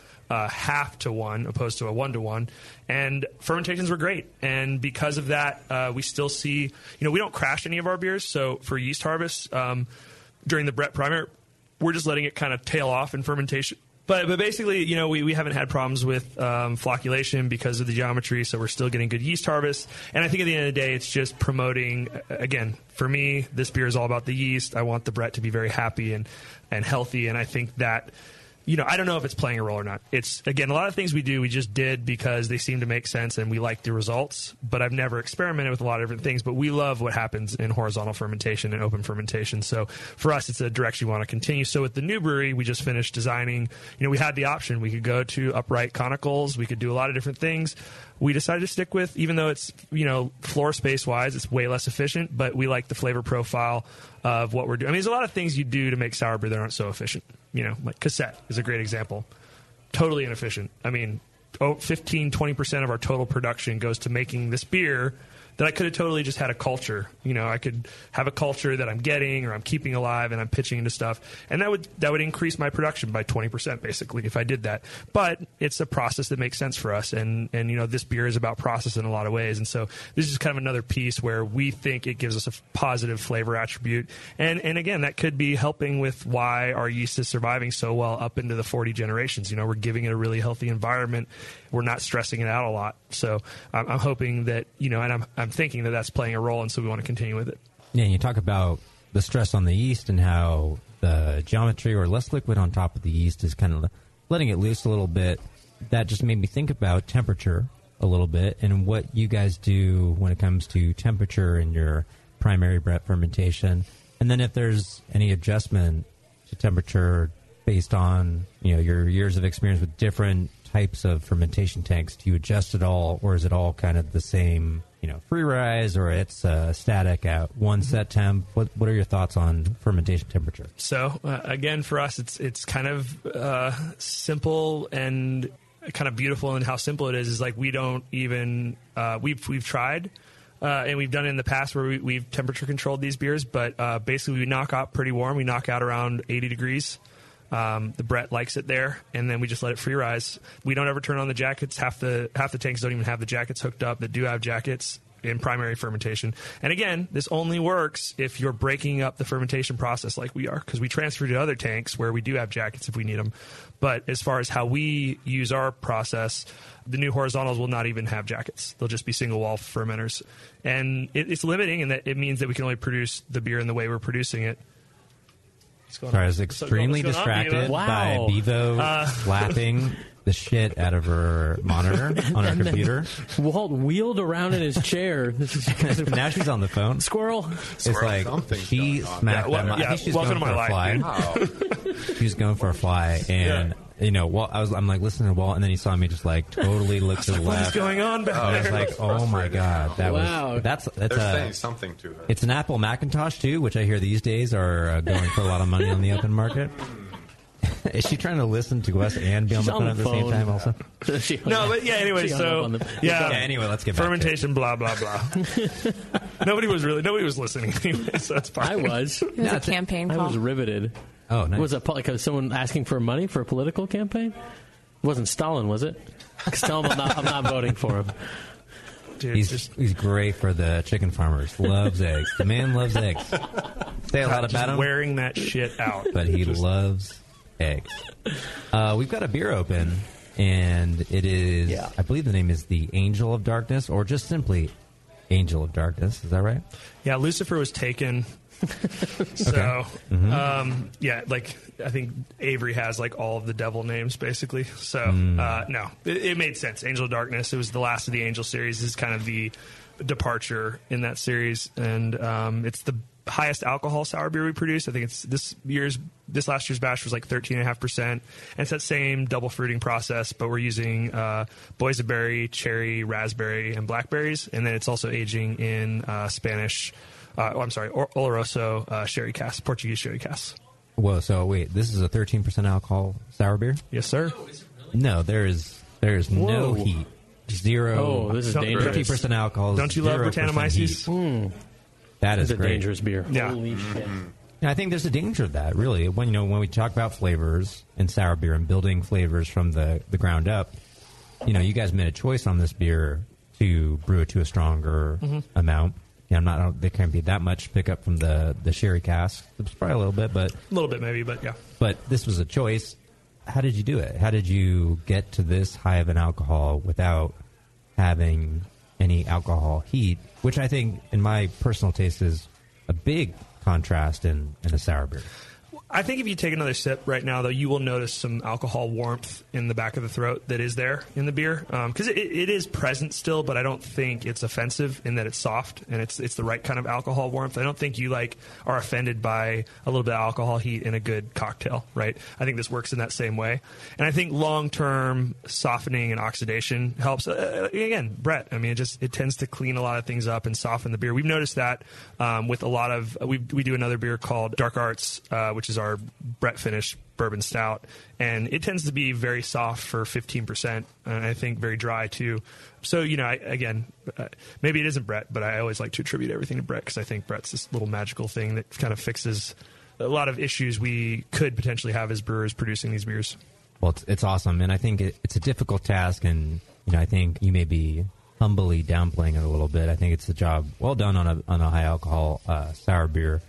half to one opposed to a one to one. And fermentations were great. And because of that, uh, we still see, you know, we don't crash any of our beers. So for yeast harvest um, during the Brett Primer, we're just letting it kind of tail off in fermentation. But, but basically, you know, we, we haven't had problems with um, flocculation because of the geometry, so we're still getting good yeast harvest. And I think at the end of the day, it's just promoting. Again, for me, this beer is all about the yeast. I want the Brett to be very happy and and healthy, and I think that you know, I don't know if it's playing a role or not. It's again a lot of things we do we just did because they seem to make sense and we like the results. But I've never experimented with a lot of different things. But we love what happens in horizontal fermentation and open fermentation. So for us, it's a direction we want to continue. So with the new brewery, we just finished designing. You know, we had the option we could go to upright conicals, we could do a lot of different things. We decided to stick with, even though it's you know floor space wise, it's way less efficient. But we like the flavor profile of what we're doing. I mean, there's a lot of things you do to make sour beer that aren't so efficient. You know, like cassette is a great example. Totally inefficient. I mean, oh, 15, 20% of our total production goes to making this beer that I could have totally just had a culture. You know, I could have a culture that I'm getting or I'm keeping alive and I'm pitching into stuff. And that would that would increase my production by 20% basically if I did that. But it's a process that makes sense for us and and you know, this beer is about process in a lot of ways. And so this is kind of another piece where we think it gives us a positive flavor attribute. And and again, that could be helping with why our yeast is surviving so well up into the 40 generations. You know, we're giving it a really healthy environment. We're not stressing it out a lot. So I'm, I'm hoping that, you know, and I'm, I'm thinking that that's playing a role. And so we want to continue with it. Yeah, and you talk about the stress on the yeast and how the geometry or less liquid on top of the yeast is kind of letting it loose a little bit. That just made me think about temperature a little bit and what you guys do when it comes to temperature in your primary Brett fermentation. And then if there's any adjustment to temperature based on, you know, your years of experience with different types of fermentation tanks, do you adjust it all or is it all kind of the same, you know, free rise or it's uh, static at one set temp? What, what are your thoughts on fermentation temperature? So uh, again, for us, it's it's kind of uh, simple and kind of beautiful in how simple it is. Is like we don't even uh, we've we've tried. Uh, and we've done it in the past where we, we've temperature controlled these beers, but uh, basically we knock out pretty warm. We knock out around 80 degrees. Um, the Brett likes it there, and then we just let it free rise. We don't ever turn on the jackets. Half the half the tanks don't even have the jackets hooked up. That do have jackets in primary fermentation. And again, this only works if you're breaking up the fermentation process like we are, because we transfer to other tanks where we do have jackets if we need them. But as far as how we use our process, the new horizontals will not even have jackets. They'll just be single wall fermenters. And it, it's limiting in that it means that we can only produce the beer in the way we're producing it. What's going Sorry, I was extremely what's going distracted Eva? by Wow. Bevo Uh, <laughs> slapping the shit out of her monitor <laughs> on her computer. Walt wheeled around in his chair. This is kind of <laughs> now she's on the phone. squirrel. It's like Something's she smacked Yeah, that. well, I yeah, think she's going for my a life, fly. Wow. She was going for a fly, and you know, Walt, I was. I'm like listening to Walt, and then he saw me just like totally look <laughs> to the What is left. going on back I was there? like, oh my god, that Wow. was that's that's They're a. saying something to her. It's an Apple Macintosh too, which I hear these days are uh, going for a lot of money on the open market. <laughs> Is she trying to listen to us and be on She's the on phone at the the same time? Also, <laughs> No, but yeah. Anyway, so the- yeah. Yeah, anyway, let's get back to it. fermentation. Blah blah blah. nobody was really nobody was listening anyway, so that's fine. I was. It was a campaign I call. was riveted. Oh, nice. Was it like uh, someone asking for money for a political campaign? It wasn't Stalin, was it? 'Cause Tell him I'm not, I'm not voting for him. Dude, He's just he's great for the chicken farmers. Loves eggs. The man loves eggs. Say a lot about him, wearing that shit out. but he loves eggs. Uh, we've got a beer open, and it is. Yeah. I believe the name is the Angel of Darkness, or just simply Angel of Darkness. Is that right? Yeah, Lucifer was taken. <laughs> so, Mm-hmm. um, yeah, like I think Avery has like all of the devil names basically. So, Mm. uh, no, it, it made sense. Angel of Darkness. It was the last of the Angel series. This is kind of the departure in that series, and um, it's the highest alcohol sour beer we produce. I think it's this year's this last year's batch was like thirteen and a half percent, and it's that same double fruiting process, but we're using uh, boysenberry, cherry, raspberry, and blackberries, and then it's also aging in uh, Spanish Uh, oh, I'm sorry, or- Oloroso uh, sherry cask, Portuguese sherry cask. Whoa, so wait, this is a 13% alcohol sour beer? Yes, sir. No, there is there is no Whoa. heat. Zero. Oh, this is Don't- dangerous. 50% alcohol. Don't you love 0% Brettanomyces? heat. That is It's a great. dangerous beer. Yeah. Holy shit. And I think there's a danger of that, really. When you know when we talk about flavors and sour beer and building flavors from the, the ground up, you know, you guys made a choice on this beer to brew it to a stronger amount. Yeah, I'm not. I don't, there can't be that much pickup from the the sherry cask. It's probably a little bit, but A little bit maybe, but yeah. but this was a choice. How did you do it? How did you get to this high of an alcohol without having any alcohol heat? Which I think, in my personal taste, is a big contrast in, in a sour beer. I think if you take another sip right now, though, you will notice some alcohol warmth in the back of the throat that is there in the beer because it, it is present still, but I don't think it's offensive in that it's soft and it's it's the right kind of alcohol warmth. I don't think you like are offended by a little bit of alcohol heat in a good cocktail, right? I think this works in that same way, and I think long term softening and oxidation helps. Uh, again, Brett, I mean, it just it tends to clean a lot of things up and soften the beer. We've noticed that um, with a lot of we we do another beer called Dark Arts, uh, which is our Brett finish bourbon stout, and it tends to be very soft for 15%, and I think very dry too. So, you know, I, again, uh, maybe it isn't Brett, but I always like to attribute everything to Brett because I think Brett's this little magical thing that kind of fixes a lot of issues we could potentially have as brewers producing these beers. Well, it's, it's awesome, and I think it, it's a difficult task, and you know, I think you may be humbly downplaying it a little bit. I think it's a job well done on a on a high alcohol uh, sour beer.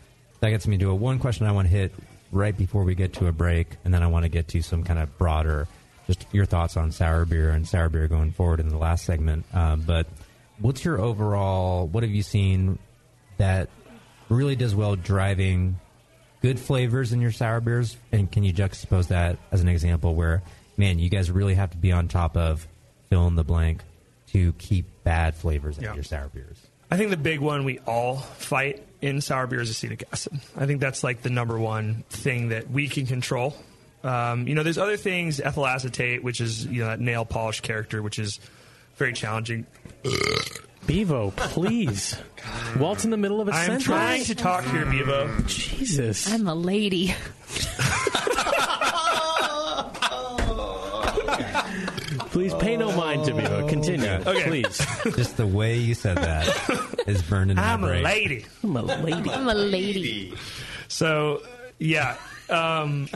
That gets me to a one question I want to hit right before we get to a break, and then I want to get to some kind of broader, just your thoughts on sour beer and sour beer going forward in the last segment. Um, but what's your overall? What have you seen that really does well driving good flavors in your sour beers? And can you juxtapose that as an example where, man, you guys really have to be on top of fill in the blank to keep bad flavors in Yeah. your sour beers? I think the big one we all fight in sour beer is acetic acid. I think that's like the number one thing that we can control. Um, you know, there's other things, ethyl acetate, which is you know that nail polish character, which is very challenging. Bevo, please. <laughs> Walt's in the middle of a I'm sentence. trying to talk here, Bevo. Jesus. I'm a lady. <laughs> Please pay no mind to me. But Continue. Okay. Please. <laughs> Just the way you said that is burning in my I'm a brain. lady. I'm a lady. I'm a lady. So yeah. Um,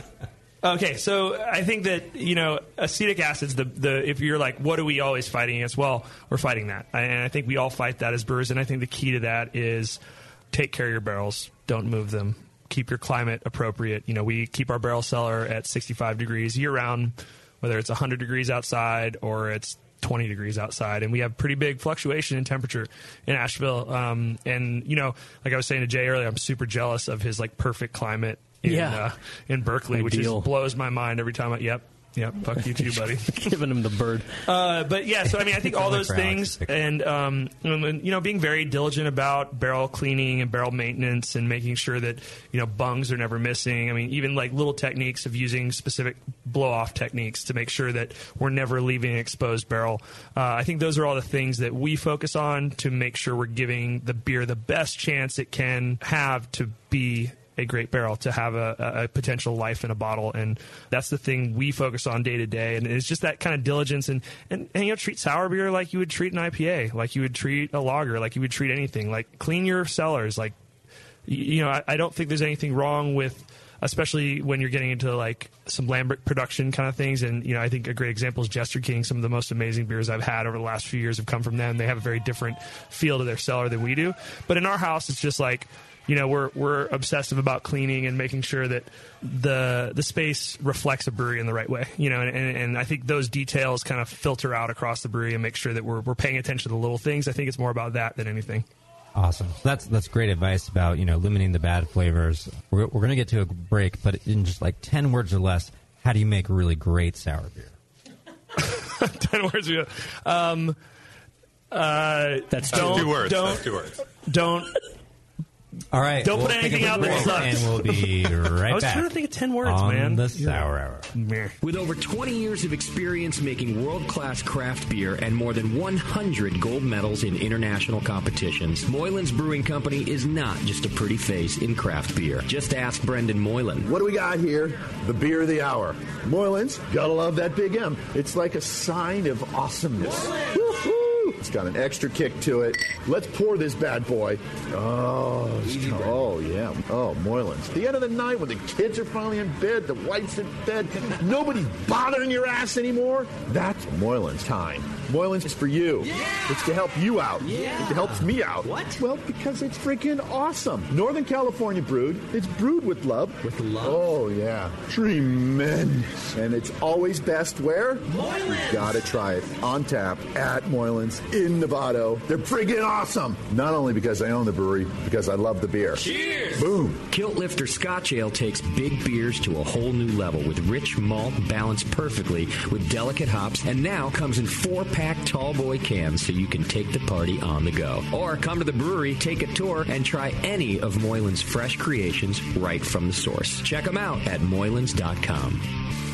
okay, so I think that you know acetic acid's the the if you're like what are we always fighting against? Well, we're fighting that, and I think we all fight that as brewers. And I think the key to that is take care of your barrels, don't move them, keep your climate appropriate. You know, we keep our barrel cellar at 65 degrees year round, whether it's 100 degrees outside or it's 20 degrees outside, and we have pretty big fluctuation in temperature in Asheville. Um, and you know, like I was saying to Jay earlier, I'm super jealous of his like perfect climate in Yeah. uh, in Berkeley, which Ideal. just blows my mind every time. I, yep, yep. Fuck you too, buddy. <laughs> Giving him the bird. Uh, but yeah, so I mean, I think <laughs> all those things, and um, you know, being very diligent about barrel cleaning and barrel maintenance, and making sure that you know bungs are never missing. I mean, even like little techniques of using specific blow off techniques to make sure that we're never leaving an exposed barrel. Uh, I think those are all the things that we focus on to make sure we're giving the beer the best chance it can have to be a great barrel to have a, a potential life in a bottle, and that's the thing we focus on day to day. And it's just that kind of diligence, and, and and you know treat sour beer like you would treat an IPA, like you would treat a lager, like you would treat anything. Like clean your cellars. Like you know, I, I don't think there's anything wrong with. Especially when you're getting into like some Lambert production kind of things, and you know, I think a great example is Jester King. Some of the most amazing beers I've had over the last few years have come from them. They have a very different feel to their cellar than we do. But in our house, it's just like you know we're we're obsessive about cleaning and making sure that the the space reflects a brewery in the right way you know and, and, and I think those details kind of filter out across the brewery and make sure that we're, we're paying attention to the little things I think it's more about that than anything Awesome. That's that's great advice about you know limiting the bad flavors. We're, we're going to get to a break, but in just like ten words or less, how do you make really great sour beer? <laughs> 10 words ago um uh That's don't two words. don't That's two words. don't All right. Don't we'll put anything out that sucks. And we'll be <laughs> right back. I was back. trying to think of 10 words, on man. the Sour Hour. Meh. With over 20 years of experience making world class craft beer and more than 100 gold medals in international competitions, Moylan's Brewing Company is not just a pretty face in craft beer. Just ask Brendan Moylan. What do we got here? The beer of the hour. Moylan's, gotta love that big M. It's like a sign of awesomeness. It's got an extra kick to it. Let's pour this bad boy. Oh, oh yeah. Oh, Moylan's. The end of the night when the kids are finally in bed, the wife's in bed, nobody's bothering your ass anymore. That's Moylan's time. Moylan's is for you. Yeah! It's to help you out. Yeah! It helps me out. What? Well, because it's freaking awesome. Northern California brewed. It's brewed with love. With love? Oh, yeah. Tremendous. And it's always best where? Moylan's. You gotta try it. On tap at Moylan's in Novato. They're freaking awesome. Not only because I own the brewery, because I love the beer. Cheers! Boom. Kilt Lifter Scotch Ale takes big beers to a whole new level with rich malt balanced perfectly with delicate hops and now comes in four pack tall boy cans so you can take the party on the go. Or come to the brewery, take a tour, and try any of Moylan's fresh creations right from the source. Check them out at moylans.com.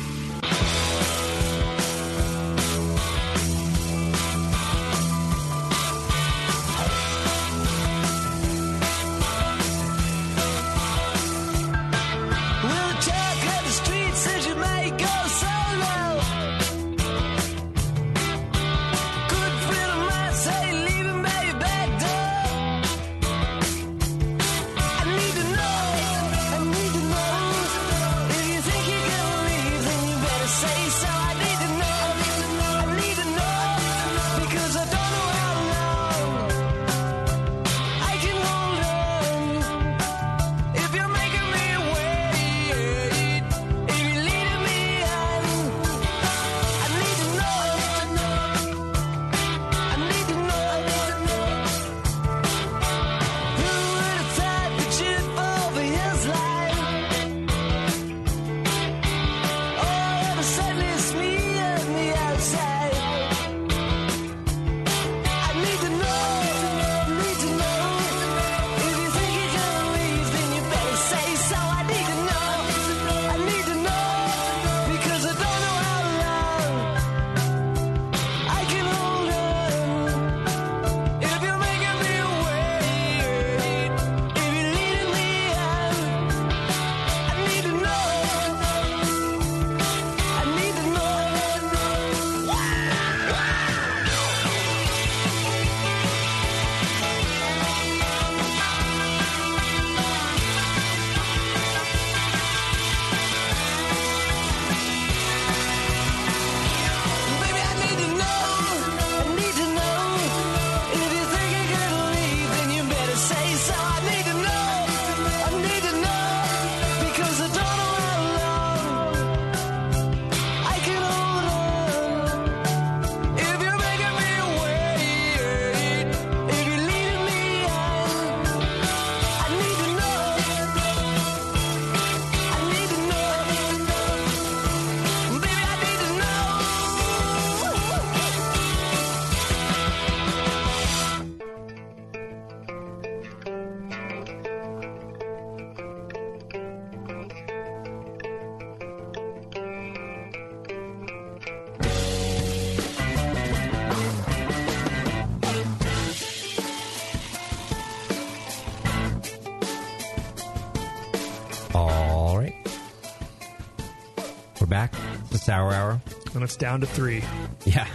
it's down to three. Yeah.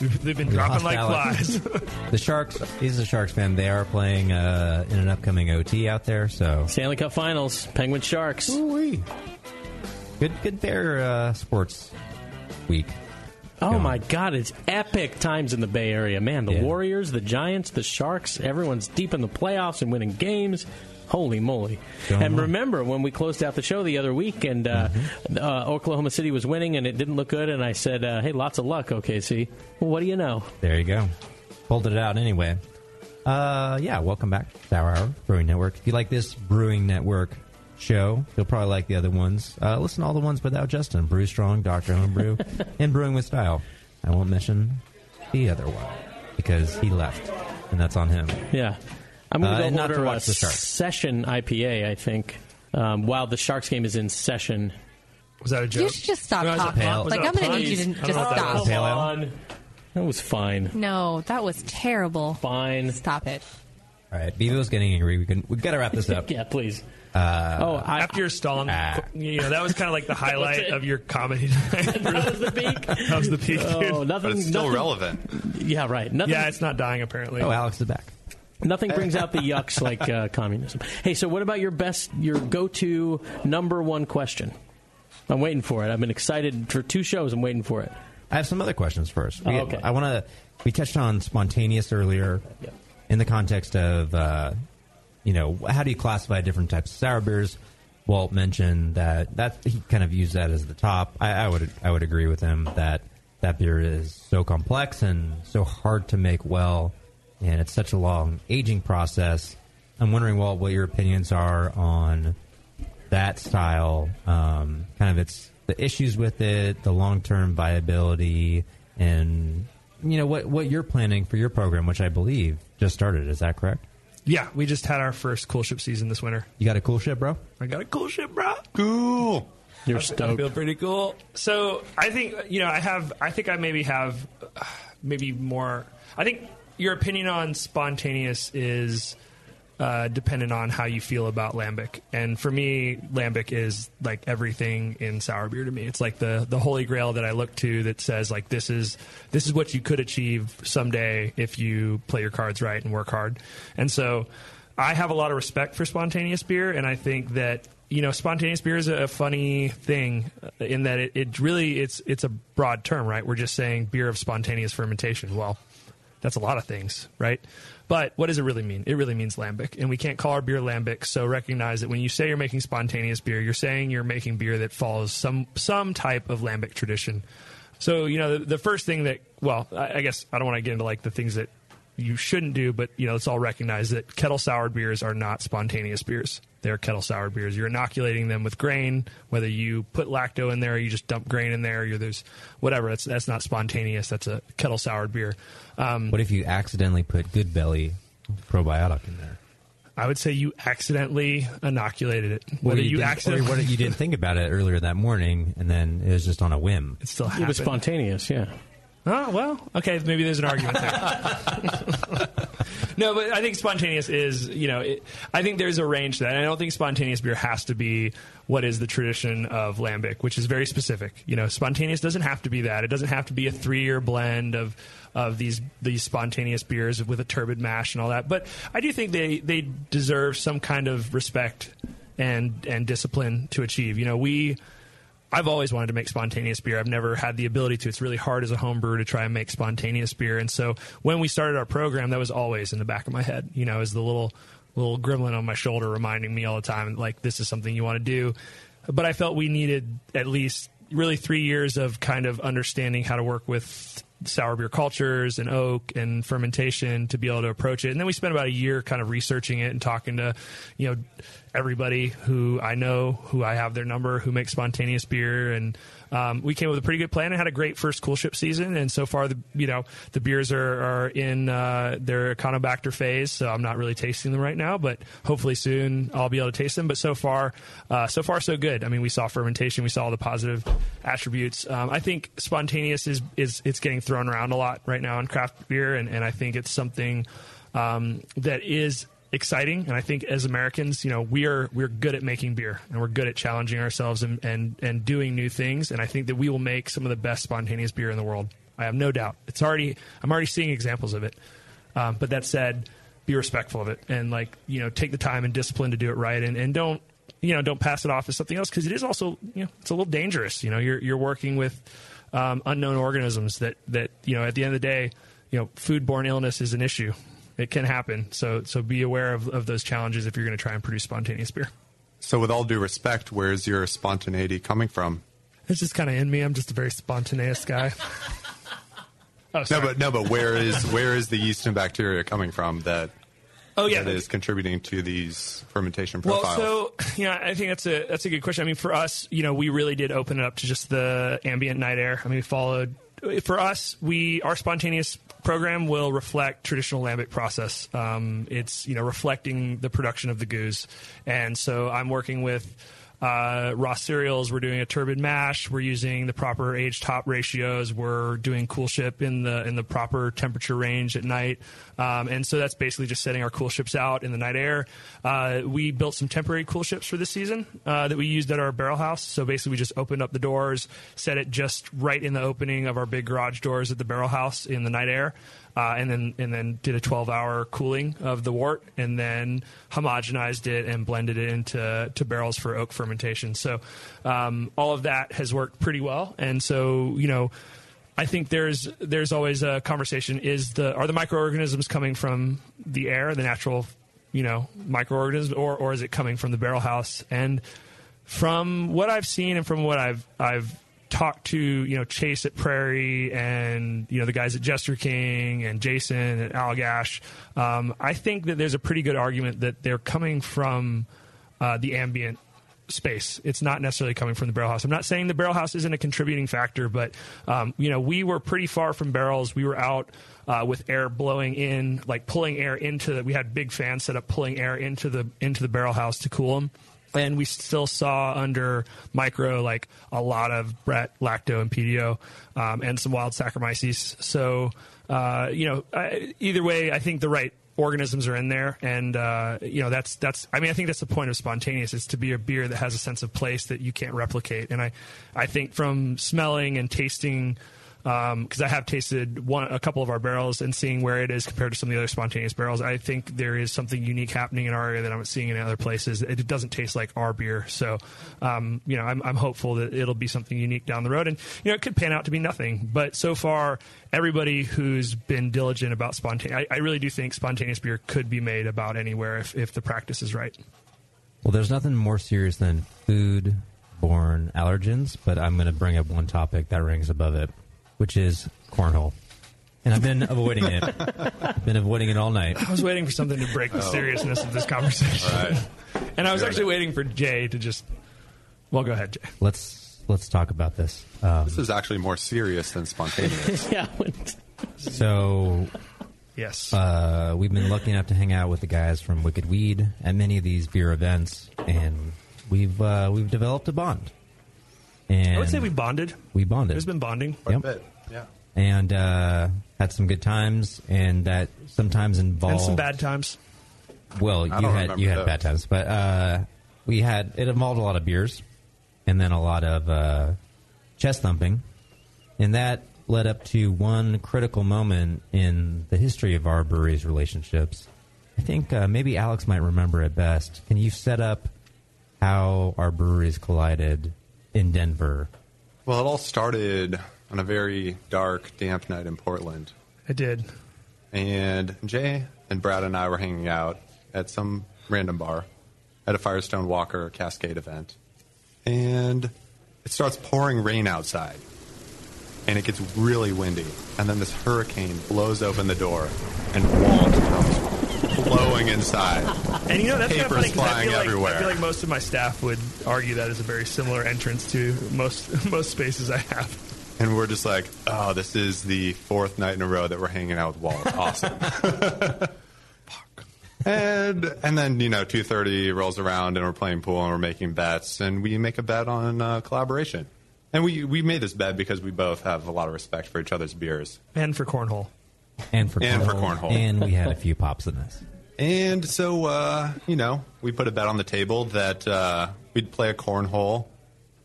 They've been We dropping like Alex. flies. <laughs> <laughs> The Sharks, he's a Sharks fan. They are playing uh, in an upcoming OT out there, so. Stanley Cup Finals, Penguin Sharks. Ooh-wee. Good, good bear uh, sports week. Oh my God, it's epic times in the Bay Area. Man, the Yeah. Warriors, the Giants, the Sharks, everyone's deep in the playoffs and winning games. Holy moly. Going and well. remember when we closed out the show the other week and uh, uh, Oklahoma City was winning and it didn't look good, and I said, uh, hey, lots of luck, OKC. Well, what do you know? There you go. Pulled it out anyway. Uh, yeah, welcome back to Sour Hour Brewing Network. If you like this Brewing Network show, you'll probably like the other ones. Uh, listen to all the ones without Justin Brew Strong, Dr. Homebrew, <laughs> and Brewing with Style. I won't mention the other one because he left, and that's on him. Yeah. I'm going Uh, to and go not to order a the Sharks. session IPA. I think um, while the Sharks game is in session. Was that a joke? You should just stop talking. Like I'm going to need you to just stop. Come on. That was fine. No, that was terrible. Fine. Stop it. All right, Bevo's getting angry. We can we got to wrap this up. <laughs> yeah, please. Uh, Oh, I, After your Stalin, Ah. you know that was kind of like the <laughs> highlight of your comedy. <laughs> that was the peak. That was the peak. Oh, dude. nothing. But it's still nothing- relevant. Yeah, right. Nothing. Yeah, it's not dying apparently. oh, Alex is back. Nothing brings out the <laughs> yucks like uh, communism. Hey, so what about your best, your go-to number one question? I'm waiting for it. I've been excited for two shows. I'm waiting for it. I have some other questions first. Oh, okay. I want to. We touched on spontaneous earlier, in the context of, uh, you know, how do you classify different types of sour beers? Walt mentioned that that he kind of used that as the top. I, I would I would agree with him that that beer is so complex and so hard to make well, and it's such a long aging process. I'm wondering, Walt, what your opinions are on that style, um, kind of its the issues with it, the long term viability, and you know what what you're planning for your program, which I believe just started. Is that correct? Yeah, we just had our first cool ship season this winter. You got a cool ship, bro. I got a cool ship, bro. Cool. You're I stoked. feel pretty cool. So I think you know I have. I think I maybe have uh, maybe more. I think your opinion on spontaneous is uh, dependent on how you feel about lambic. And for me, lambic is like everything in sour beer to me. It's like the the holy grail that I look to that says like this is this is what you could achieve someday if you play your cards right and work hard. And so I have a lot of respect for spontaneous beer, and I think that you know spontaneous beer is a funny thing uh, in that it, it really it's it's a broad term, right? We're just saying beer of spontaneous fermentation. Well, that's a lot of things, right? But what does it really mean? It really means lambic, and we can't call our beer lambic. So recognize that when you say you're making spontaneous beer, you're saying you're making beer that follows some some type of lambic tradition. So you know the, the first thing that well, I, I guess I don't want to get into like the things that you shouldn't do, but you know let's all recognize that kettle soured beers are not spontaneous beers. They're kettle soured beers. You're inoculating them with grain, whether you put lacto in there, or you just dump grain in there. You're, there's whatever. That's that's not spontaneous. That's a kettle soured beer. Um, What if you accidentally put Good Belly probiotic in there? I would say you accidentally inoculated it. Or Whether you, didn't- accidentally, or what if you didn't think about it earlier that morning, and then it was just on a whim. it still happened. It was spontaneous. Yeah. Oh well, okay. Maybe there's an argument there. <laughs> no, but I think spontaneous is you know it, I think there's a range to that. I don't think spontaneous beer has to be what is the tradition of lambic, which is very specific. You know, spontaneous doesn't have to be that. It doesn't have to be a three year blend of of these these spontaneous beers with a turbid mash and all that. But I do think they they deserve some kind of respect and and discipline to achieve. You know, we. I've always wanted to make spontaneous beer. I've never had the ability to. It's really hard as a home brewer to try and make spontaneous beer. And so when we started our program, that was always in the back of my head. You know, as the little little gremlin on my shoulder reminding me all the time, like this is something you want to do. But I felt we needed at least really three years of kind of understanding how to work with sour beer cultures and oak and fermentation to be able to approach it. And then we spent about a year kind of researching it and talking to, you know, everybody who I know, who I have their number, who makes spontaneous beer, and um, we came up with a pretty good plan and had a great first cool ship season. And so far, the you know the beers are, are in uh, their Enterobacter phase, so I'm not really tasting them right now, but hopefully soon I'll be able to taste them. But so far, uh, so far so good. I mean, we saw fermentation, we saw all the positive attributes. Um, I think spontaneous is is it's getting thrown around a lot right now in craft beer, and, and I think it's something um, that is exciting. And I think as Americans, you know, we are we're good at making beer and we're good at challenging ourselves and, and, and doing new things. And I think that we will make some of the best spontaneous beer in the world. I have no doubt. It's already I'm already seeing examples of it. Um, but that said, be respectful of it and like you know take the time and discipline to do it right and, and don't you know don't pass it off as something else because it is also you know it's a little dangerous. You know you're you're working with um, unknown organisms that that you know at the end of the day you know foodborne illness is an issue. It can happen. So so be aware of, of those challenges if you're going to try and produce spontaneous beer. So, with all due respect, where's your spontaneity coming from? It's just kind of in me. I'm just a very spontaneous guy. <laughs> oh, No, but no, but where is where is the yeast and bacteria coming from that? Oh, yeah. that is contributing to these fermentation profiles. Well, profiles. so yeah, I think that's a that's a good question. I mean, for us, you know, we really did open it up to just the ambient night air. I mean, we followed. For us, we our spontaneous program will reflect traditional lambic process. Um, it's you know reflecting the production of the gueuze, and so I'm working with uh, raw cereals. We're doing a turbid mash. We're using the proper age top ratios. We're doing cool ship in the in the proper temperature range at night, um, and so that's basically just setting our cool ships out in the night air. Uh, we built some temporary cool ships for this season uh, that we used at our barrel house. So basically, we just opened up the doors, set it just right in the opening of our big garage doors at the barrel house in the night air. Uh, and then and then did a 12 hour cooling of the wort and then homogenized it and blended it into to barrels for oak fermentation. So um, all of that has worked pretty well. And so you know. I think there's there's always a conversation: is the are the microorganisms coming from the air, the natural, you know, microorganisms, or or is it coming from the barrel house? And from what I've seen and from what I've I've talked to, you know, Chase at Prairie and you know the guys at Jester King and Jason and Allagash, um, I think that there's a pretty good argument that they're coming from uh, the ambient space. It's not necessarily coming from the barrel house. I'm not saying the barrel house isn't a contributing factor, but um, you know we were pretty far from barrels. We were out. Uh, with air blowing in, like pulling air into the, we had big fans set up pulling air into the into the barrel house to cool them and we still saw under micro like a lot of Brett lacto and pedio um, and some wild Saccharomyces. So uh, you know, I, either way, I think the right organisms are in there, and uh, you know that's that's. I mean, I think that's the point of spontaneous is to be a beer that has a sense of place that you can't replicate. And I, I think from smelling and tasting because I have tasted one, a couple of our barrels and seeing where it is compared to some of the other spontaneous barrels. I think there is something unique happening in our area that I'm seeing in other places. It doesn't taste like our beer, so um, you know I'm, I'm hopeful that it'll be something unique down the road, and you know it could pan out to be nothing. But so far, everybody who's been diligent about spontaneous, I, I really do think spontaneous beer could be made about anywhere if, if the practice is right. Well, there's nothing more serious than food-borne allergens, but I'm going to bring up one topic that ranks above it, which is cornhole. And I've been avoiding it. I've <laughs> been avoiding it all night. I was waiting for something to break the Oh. seriousness of this conversation, <laughs> and I was actually waiting for Jay to just. Well, go ahead, Jay. Let's let's talk about this. Um, This is actually more serious than spontaneous. <laughs> yeah. So, yes, uh, we've been lucky enough to hang out with the guys from Wicked Weed at many of these beer events, and we've uh, we've developed a bond. And I would say we bonded. we bonded. There's been bonding. Yep. Yeah. and uh, had some good times, and that sometimes involved And some bad times. Well, I you don't had remember you had those. bad times, but uh, we had it involved a lot of beers, and then a lot of uh, chest thumping, and that led up to one critical moment in the history of our brewery's relationships. I think uh, maybe Alex might remember it best. Can you set up how our breweries collided in Denver? Well, it all started on a very dark, damp night in Portland. It did. And Jay and Brad and I were hanging out at some random bar at a Firestone Walker Cascade event. And it starts pouring rain outside. And it gets really windy. And then this hurricane blows open the door and Walt comes blowing inside. <laughs> And you know that's kind of Papers funny 'cause I feel, like, everywhere. I feel like most of my staff would argue that is a very similar entrance to most <laughs> most spaces I have. And we're just like, oh, this is the fourth night in a row that we're hanging out with Walt. <laughs> Awesome. and and then you know, two thirty rolls around, and we're playing pool, and we're making bets, and we make a bet on uh, collaboration. And we we made this bet because we both have a lot of respect for each other's beers. And for cornhole. And for And for cornhole. cornhole. and we had a few pops in this. And so, uh, you know, we put a bet on the table that uh, we'd play a cornhole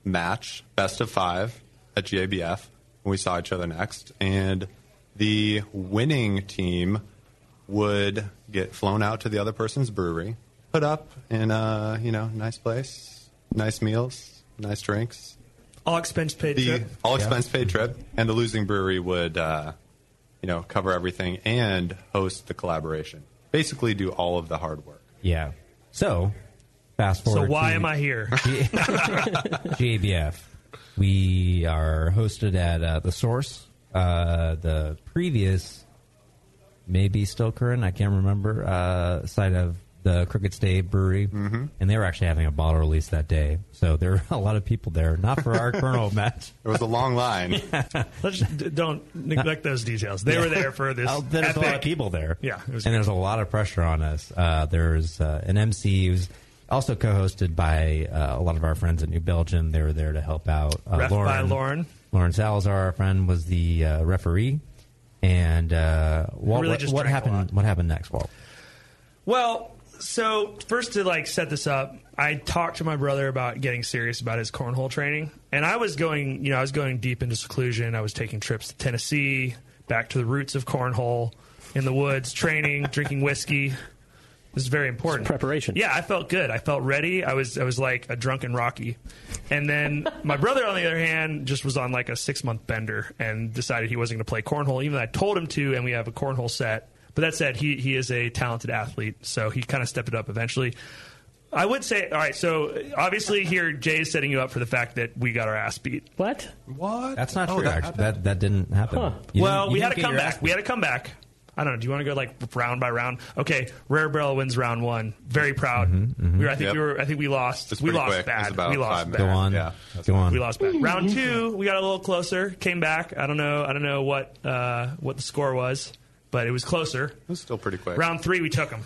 match, best of five, at GABF when we saw each other next. And the winning team would get flown out to the other person's brewery, put up in a, you know, nice place, nice meals, nice drinks. All expense paid The trip. all expense paid trip. And the losing brewery would, uh, you know, cover everything and host the collaboration. Basically, do all of the hard work. Yeah. So, fast forward. So why to am I here? <laughs> GABF. <laughs> We are hosted at uh, the Source. Uh, the previous, maybe still current, I can't remember, uh, site of the Crooked Stave Brewery, Mm-hmm. and they were actually having a bottle release that day. So there were <laughs> a lot of people there, not for our <laughs> cornhole match. It was a long line. <laughs> Let's d- don't neglect those details. They were there for this. Oh, there's a lot of people there. Yeah, it was and there's a lot of pressure on us. Uh, there's uh, an MC who's also co-hosted by uh, a lot of our friends at New Belgium. They were there to help out. Uh, Ref by Lauren. Lauren Salazar, our friend, was the uh, referee. And uh, Walt, Really what, what happened? What happened next, Walt? Well, so first to like set this up, I talked to my brother about getting serious about his cornhole training, and I was going, you know, I was going deep into seclusion. I was taking trips to Tennessee, back to the roots of cornhole, in the woods, training, <laughs> drinking whiskey. This is very important. preparation. Yeah, I felt good. I felt ready. I was I was like a drunken Rocky. And then <laughs> my brother, on the other hand, just was on like a six month bender and decided he wasn't going to play cornhole, even though I told him to, and we have a cornhole set. But that said, he he is a talented athlete, so he kind of stepped it up eventually. I would say, all right. So obviously, here Jay is setting you up for the fact that we got our ass beat. What? What? That's not Oh, true. that actually. That that didn't happen. Huh. You well, didn't- we you had a didn't get your ass comeback. We had a comeback. I don't know. Do you want to go like round by round? Okay, Rare Barrel wins round one. Very proud. We were, I think Yep. we were. I think we lost. It's we pretty lost quick. It bad. about we lost five bad. Go on. Yeah. Go on. We lost bad. Round <laughs> two, we got a little closer. Came back. I don't know. I don't know what uh, what the score was, but it was closer. It was still pretty quick. Round three, we took him.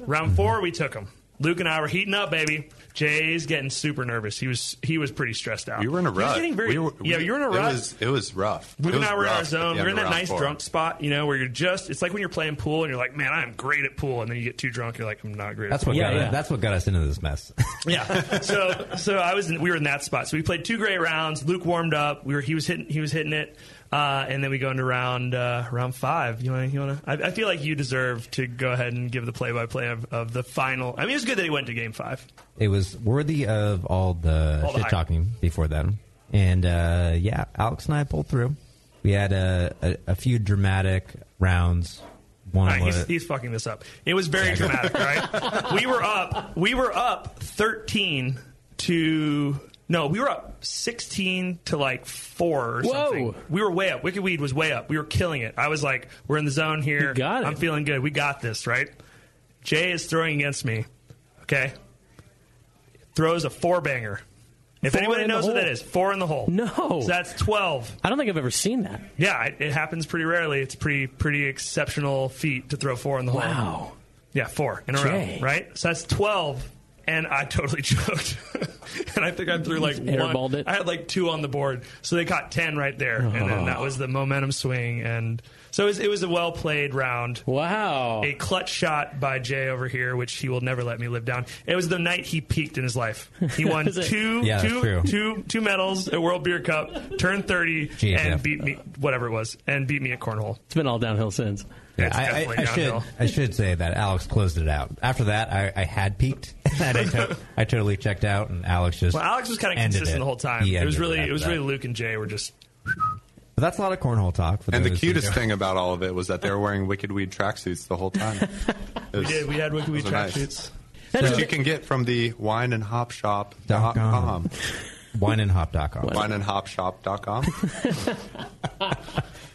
Round four, we took him. Luke and I were heating up, baby. Jay's getting super nervous. He was he was pretty stressed out. We were in a He was rut. getting very- We were- yeah, we- you were in a it. Was, it was rough. Luke It and I were in our zone. We're in that nice four. drunk spot, you know, where you're just. It's like when you're playing pool and you're like, man, I'm great at pool, and then you get too drunk, you're like, I'm not great. That's at what pool. got yeah. that's what got us into this mess. <laughs> yeah. So so I was in, we were in that spot. So we played two great rounds. Luke warmed up. We were he was hitting he was hitting it. Uh, and then we go into round uh, round five. You want? You want to? I, I feel like you deserve to go ahead and give the play by play of the final. I mean, it was good that he went to game five. it was worthy of all the shit talking before then. And uh, yeah, Alex and I pulled through. We had a, a, a few dramatic rounds. One right, he's, he's fucking this up. It was very dramatic, right? We were up. We were up thirteen to no. We were up sixteen to like four or Whoa. something. We were way up. Wicked Weed was way up. We were killing it. I was like, we're in the zone here. You got it. I'm feeling good. We got this, right? Jay is throwing against me. Okay, throws a four banger. If Four anybody in the knows what that hole. is, four in the hole. No. so that's twelve. I don't think I've ever seen that. Yeah, it, it happens pretty rarely. It's pretty pretty exceptional feat to throw four in the hole. Wow. Yeah, four in a Jay. row, right? So that's twelve, and I totally <laughs> choked. and I think I threw like one. it. I had like two on the board, so they caught ten right there, and then that oh. was the momentum swing. And so it was, it was a well played round. Wow. A clutch shot by Jay over here, which he will never let me live down. It was the night he peaked in his life. He won <laughs> two, Yeah, that's true. two- two medals at World Beer Cup, turned thirty, GHF. and beat me whatever it was, and beat me at cornhole. It's been all downhill since. Yeah, I, I, I should. I should say that Alex closed it out. After that, I, I had peaked <laughs> and I, to- <laughs> I totally checked out, and Alex just Well, Alex was kind of ended consistent it. the whole time. He It was really, after it was that. really Luke and Jay were just. But that's a lot of cornhole talk. For And the those who cutest don't- thing about all of it was that they were <laughs> wearing Wicked Weed tracksuits the whole time. It We did. We had Wicked Weed those are nice. tracksuits. Which you can get from the wine and hop wineandhopshop.com. Dot com. wineandhop.com. Wineandhopshop.com.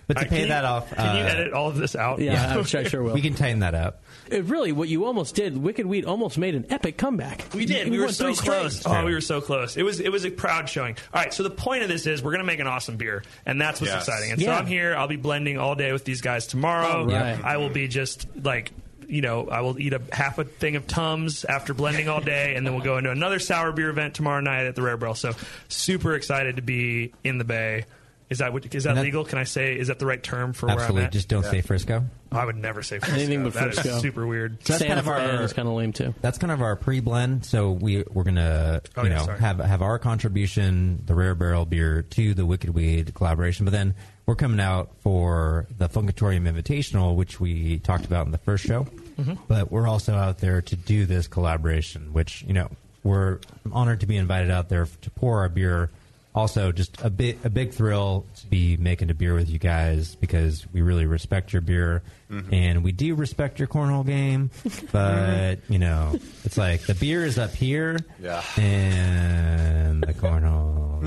But to All right, pay that you- off, Can you uh, edit all of this out? Yeah, I'm sure, I sure will. <laughs> we can tighten that up. It really, what you almost did, Wicked Weed almost made an epic comeback. We did. You We were so three straight. close. Oh, we were so close. It was it was a proud showing. All right. So the point of this is we're going to make an awesome beer, and that's what's Yes. exciting. And so I'm here. I'll be blending all day with these guys tomorrow. All right. I will be just like. You know, I will eat a half a thing of Tums after blending all day, and then we'll go into another sour beer event tomorrow night at the Rare Barrel. So, super excited to be in the Bay. Is that what, is that that- legal? Can I say is that the right term for where I'm Absolutely. at? Just don't say Frisco. I would never say Frisco. Anything but That is Frisco. super weird. So that's Santa kind of our- is kind of lame too. That's kind of our pre-blend. So we we're gonna Oh, you yeah, know sorry. have have our contribution, the Rare Barrel beer, to the Wicked Weed collaboration. But then we're coming out for the Funkatorium Invitational, which we talked about in the first show. Mm-hmm. But we're also out there to do this collaboration, which you know we're honored to be invited out there to pour our beer. Also, just a bit a big thrill to be making a beer with you guys because we really respect your beer and we do respect your cornhole game. <laughs> But you know, it's like the beer is up here, Yeah. and the cornhole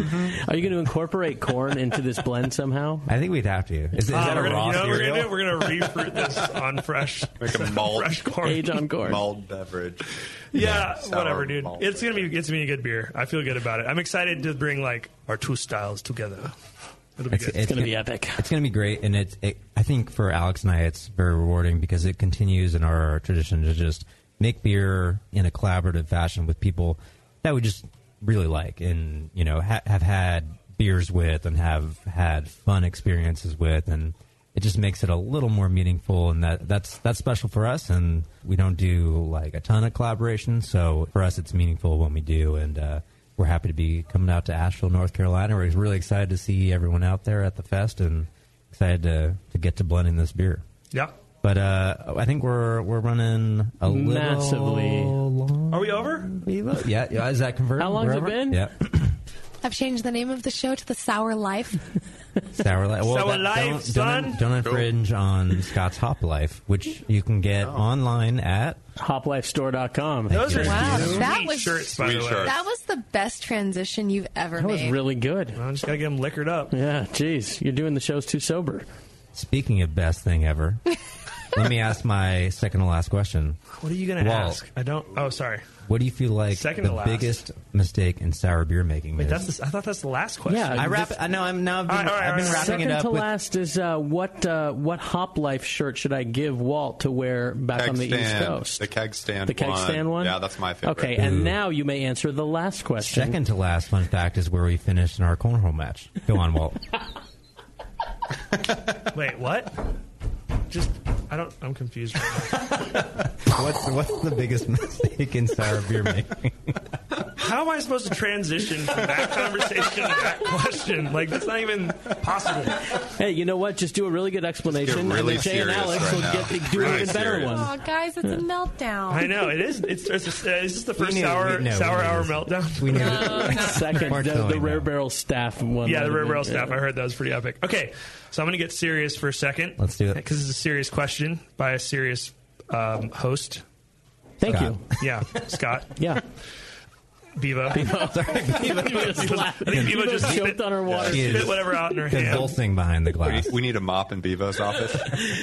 Are you going to incorporate corn into this blend somehow? I think we'd have to. Is, is Uh, that a we're gonna, raw you know cereal? We're gonna refruit this on fresh, Make a malt, fresh corn. Age on corn. malt beverage. Yeah, Sour whatever, dude. It's gonna be it's gonna be a good beer. I feel good about it. I'm excited to bring like our two styles together. It'll be It's, good. it's gonna be epic. It's going to be great, and it's. It, I think for Alex and I, it's very rewarding because it continues in our tradition to just make beer in a collaborative fashion with people that we just really like, and you know ha- have had beers with, and have had fun experiences with, and it just makes it a little more meaningful, and that that's that's special for us. And we don't do like a ton of collaboration, so for us, it's meaningful when we do, and. uh we're happy to be coming out to Asheville, North Carolina. We're really excited to see everyone out there at the fest and excited to, to get to blending this beer. yeah. But uh, I think we're we're running a Massively. little long. Are we over? Yeah, yeah. Is that converted? How long We're it been? Yeah, I've changed the name of the show to The Sour Life. <laughs> sour life. Well, Sour that- Life, don't, son. Don't, don't infringe on Scott's Hop Life, which you can get Oh. online at. Hoplifestore.com. Those are Wow, that was- shirts, by the way. That was the best transition you've ever That was made. really good. I just gotta get them liquored up. Yeah, geez, you're doing the shows too sober. Speaking of best thing ever, <laughs> let me ask my second to last question. What are you gonna Walt. ask? I don't. Oh, sorry. What do you feel like Second the to last. biggest mistake in sour beer making Wait, is? that's. The, I thought that's the last question. Yeah, I wrap. this- I know. I'm now. I've been, All right, all right, I've been all right. wrapping Second it up to with. last is uh, what uh, what Hop Life shirt should I give Walt to wear back on the East. Coast? The keg stand. The keg one. stand one. Yeah, that's my favorite. Okay, Ooh. and now you may answer the last question. Second to last fun fact is where we finished in our cornhole match. Go on, Walt. <laughs> Wait, what? Just. I don't. I'm confused. Right now. <laughs> what's what's the biggest mistake in sour beer making? How am I supposed to transition from that conversation to that question? Like that's not even possible. Hey, you know what? Just do a really good explanation, really and then Jay and serious Alex right will now. get do Really an even better serious. one. Oh, guys, it's a meltdown. I know it is. It's, it's just, uh, is this the first knew- sour we- no, sour hour meltdown? We knew. Second, We're the, telling the Rare. Barrel staff one. Yeah, the Rare Barrel been- staff. I heard that was pretty epic. Okay, so I'm going to get serious for a second. Let's do it. Because it's a serious question by a serious um, host. Thank Scott. you. Yeah, Scott. <laughs> Yeah. Bevo. <laughs> Viva <laughs> just laughed. I think Viva Viva just choked spit- on her water. He is Spit whatever out in her hand. convulsing behind the glass. We need a mop in Bevo's office.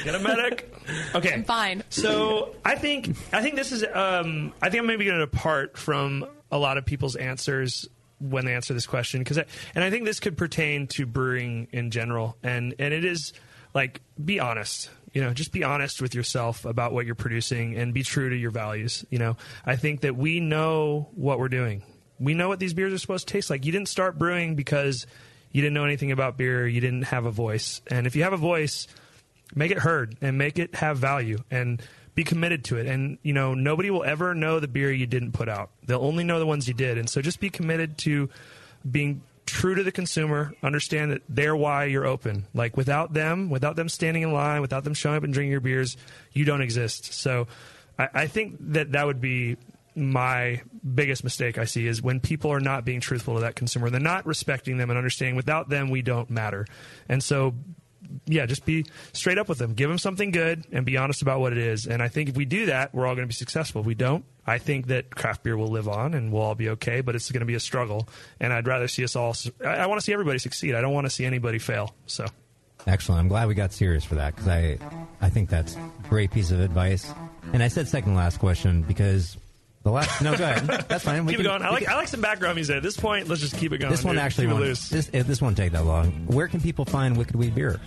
Get a medic. Okay. I'm fine. So I think I think this is um, I think I'm maybe going to depart from a lot of people's answers when they answer this question because and I think this could pertain to brewing in general. And and it is like be honest you know just be honest with yourself about what you're producing and be true to your values you know. I think that we know what we're doing. We know what these beers are supposed to taste like. You didn't start brewing because you didn't know anything about beer. You didn't have a voice. And if you have a voice make it heard and make it have value. And be committed to it. And you know nobody will ever know the beer you didn't put out. They'll only know the ones you did. And so just be committed to being true to the consumer. Understand that they're why you're open. Like without them without them standing in line without them showing up and drinking your beers you don't exist. So i, I think that that would be my biggest mistake I see is when people are not being truthful to that consumer. They're not respecting them and understanding without them we don't matter. And so yeah, just be straight up with them. Give them something good and be honest about what it is. And I think if we do that, we're all going to be successful. If we don't, I think that craft beer will live on and we'll all be okay, but it's going to be a struggle. And I'd rather see us all, I, I want to see everybody succeed. I don't want to see anybody fail. So, Excellent. I'm glad we got serious for that because I, I think that's a great piece of advice. And I said second last question because the last. No, go ahead. <laughs> That's fine. We keep it going. I like, can- I like some background music. At this point, let's just keep it going. This one dude. actually won't, loose. this, eh, this won't take that long. Where can people find Wicked Weed Beer?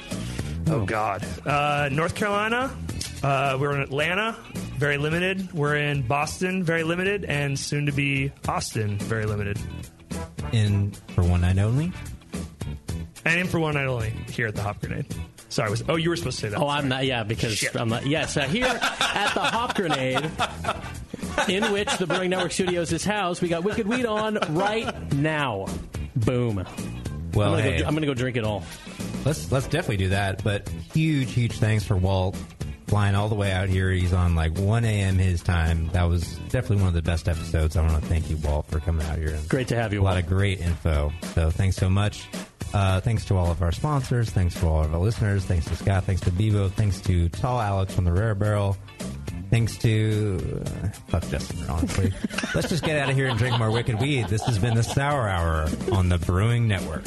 Oh God, uh, North Carolina. Uh, we're in Atlanta, very limited. We're in Boston, very limited, and soon to be Austin, very limited. In for one night only. And in for one night only here at the Hop Grenade. Sorry, was oh you were supposed to say that? Oh, I'm not. Yeah, because Shit. I'm not. Yes, uh, here <laughs> at the Hop Grenade, in which the Brewing Network Studios is housed, we got Wicked Weed on right now. Boom. Well, I'm gonna, hey, go, I'm gonna go drink it all. let's let's definitely do that. But huge, huge thanks for Walt flying all the way out here. He's on like 1 a.m. his time. That was definitely one of the best episodes. I want to thank you, Walt, for coming out here. Great to have you. a lot of great info. So thanks so much. Uh, thanks to all of our sponsors. Thanks to all of our listeners. Thanks to Scott. Thanks to Bevo. Thanks to Tall Alex from the Rare Barrel. Thanks to uh, fuck Justin, honestly. <laughs> Let's just get out of here and drink more wicked weed. This has been the Sour Hour on the Brewing Network.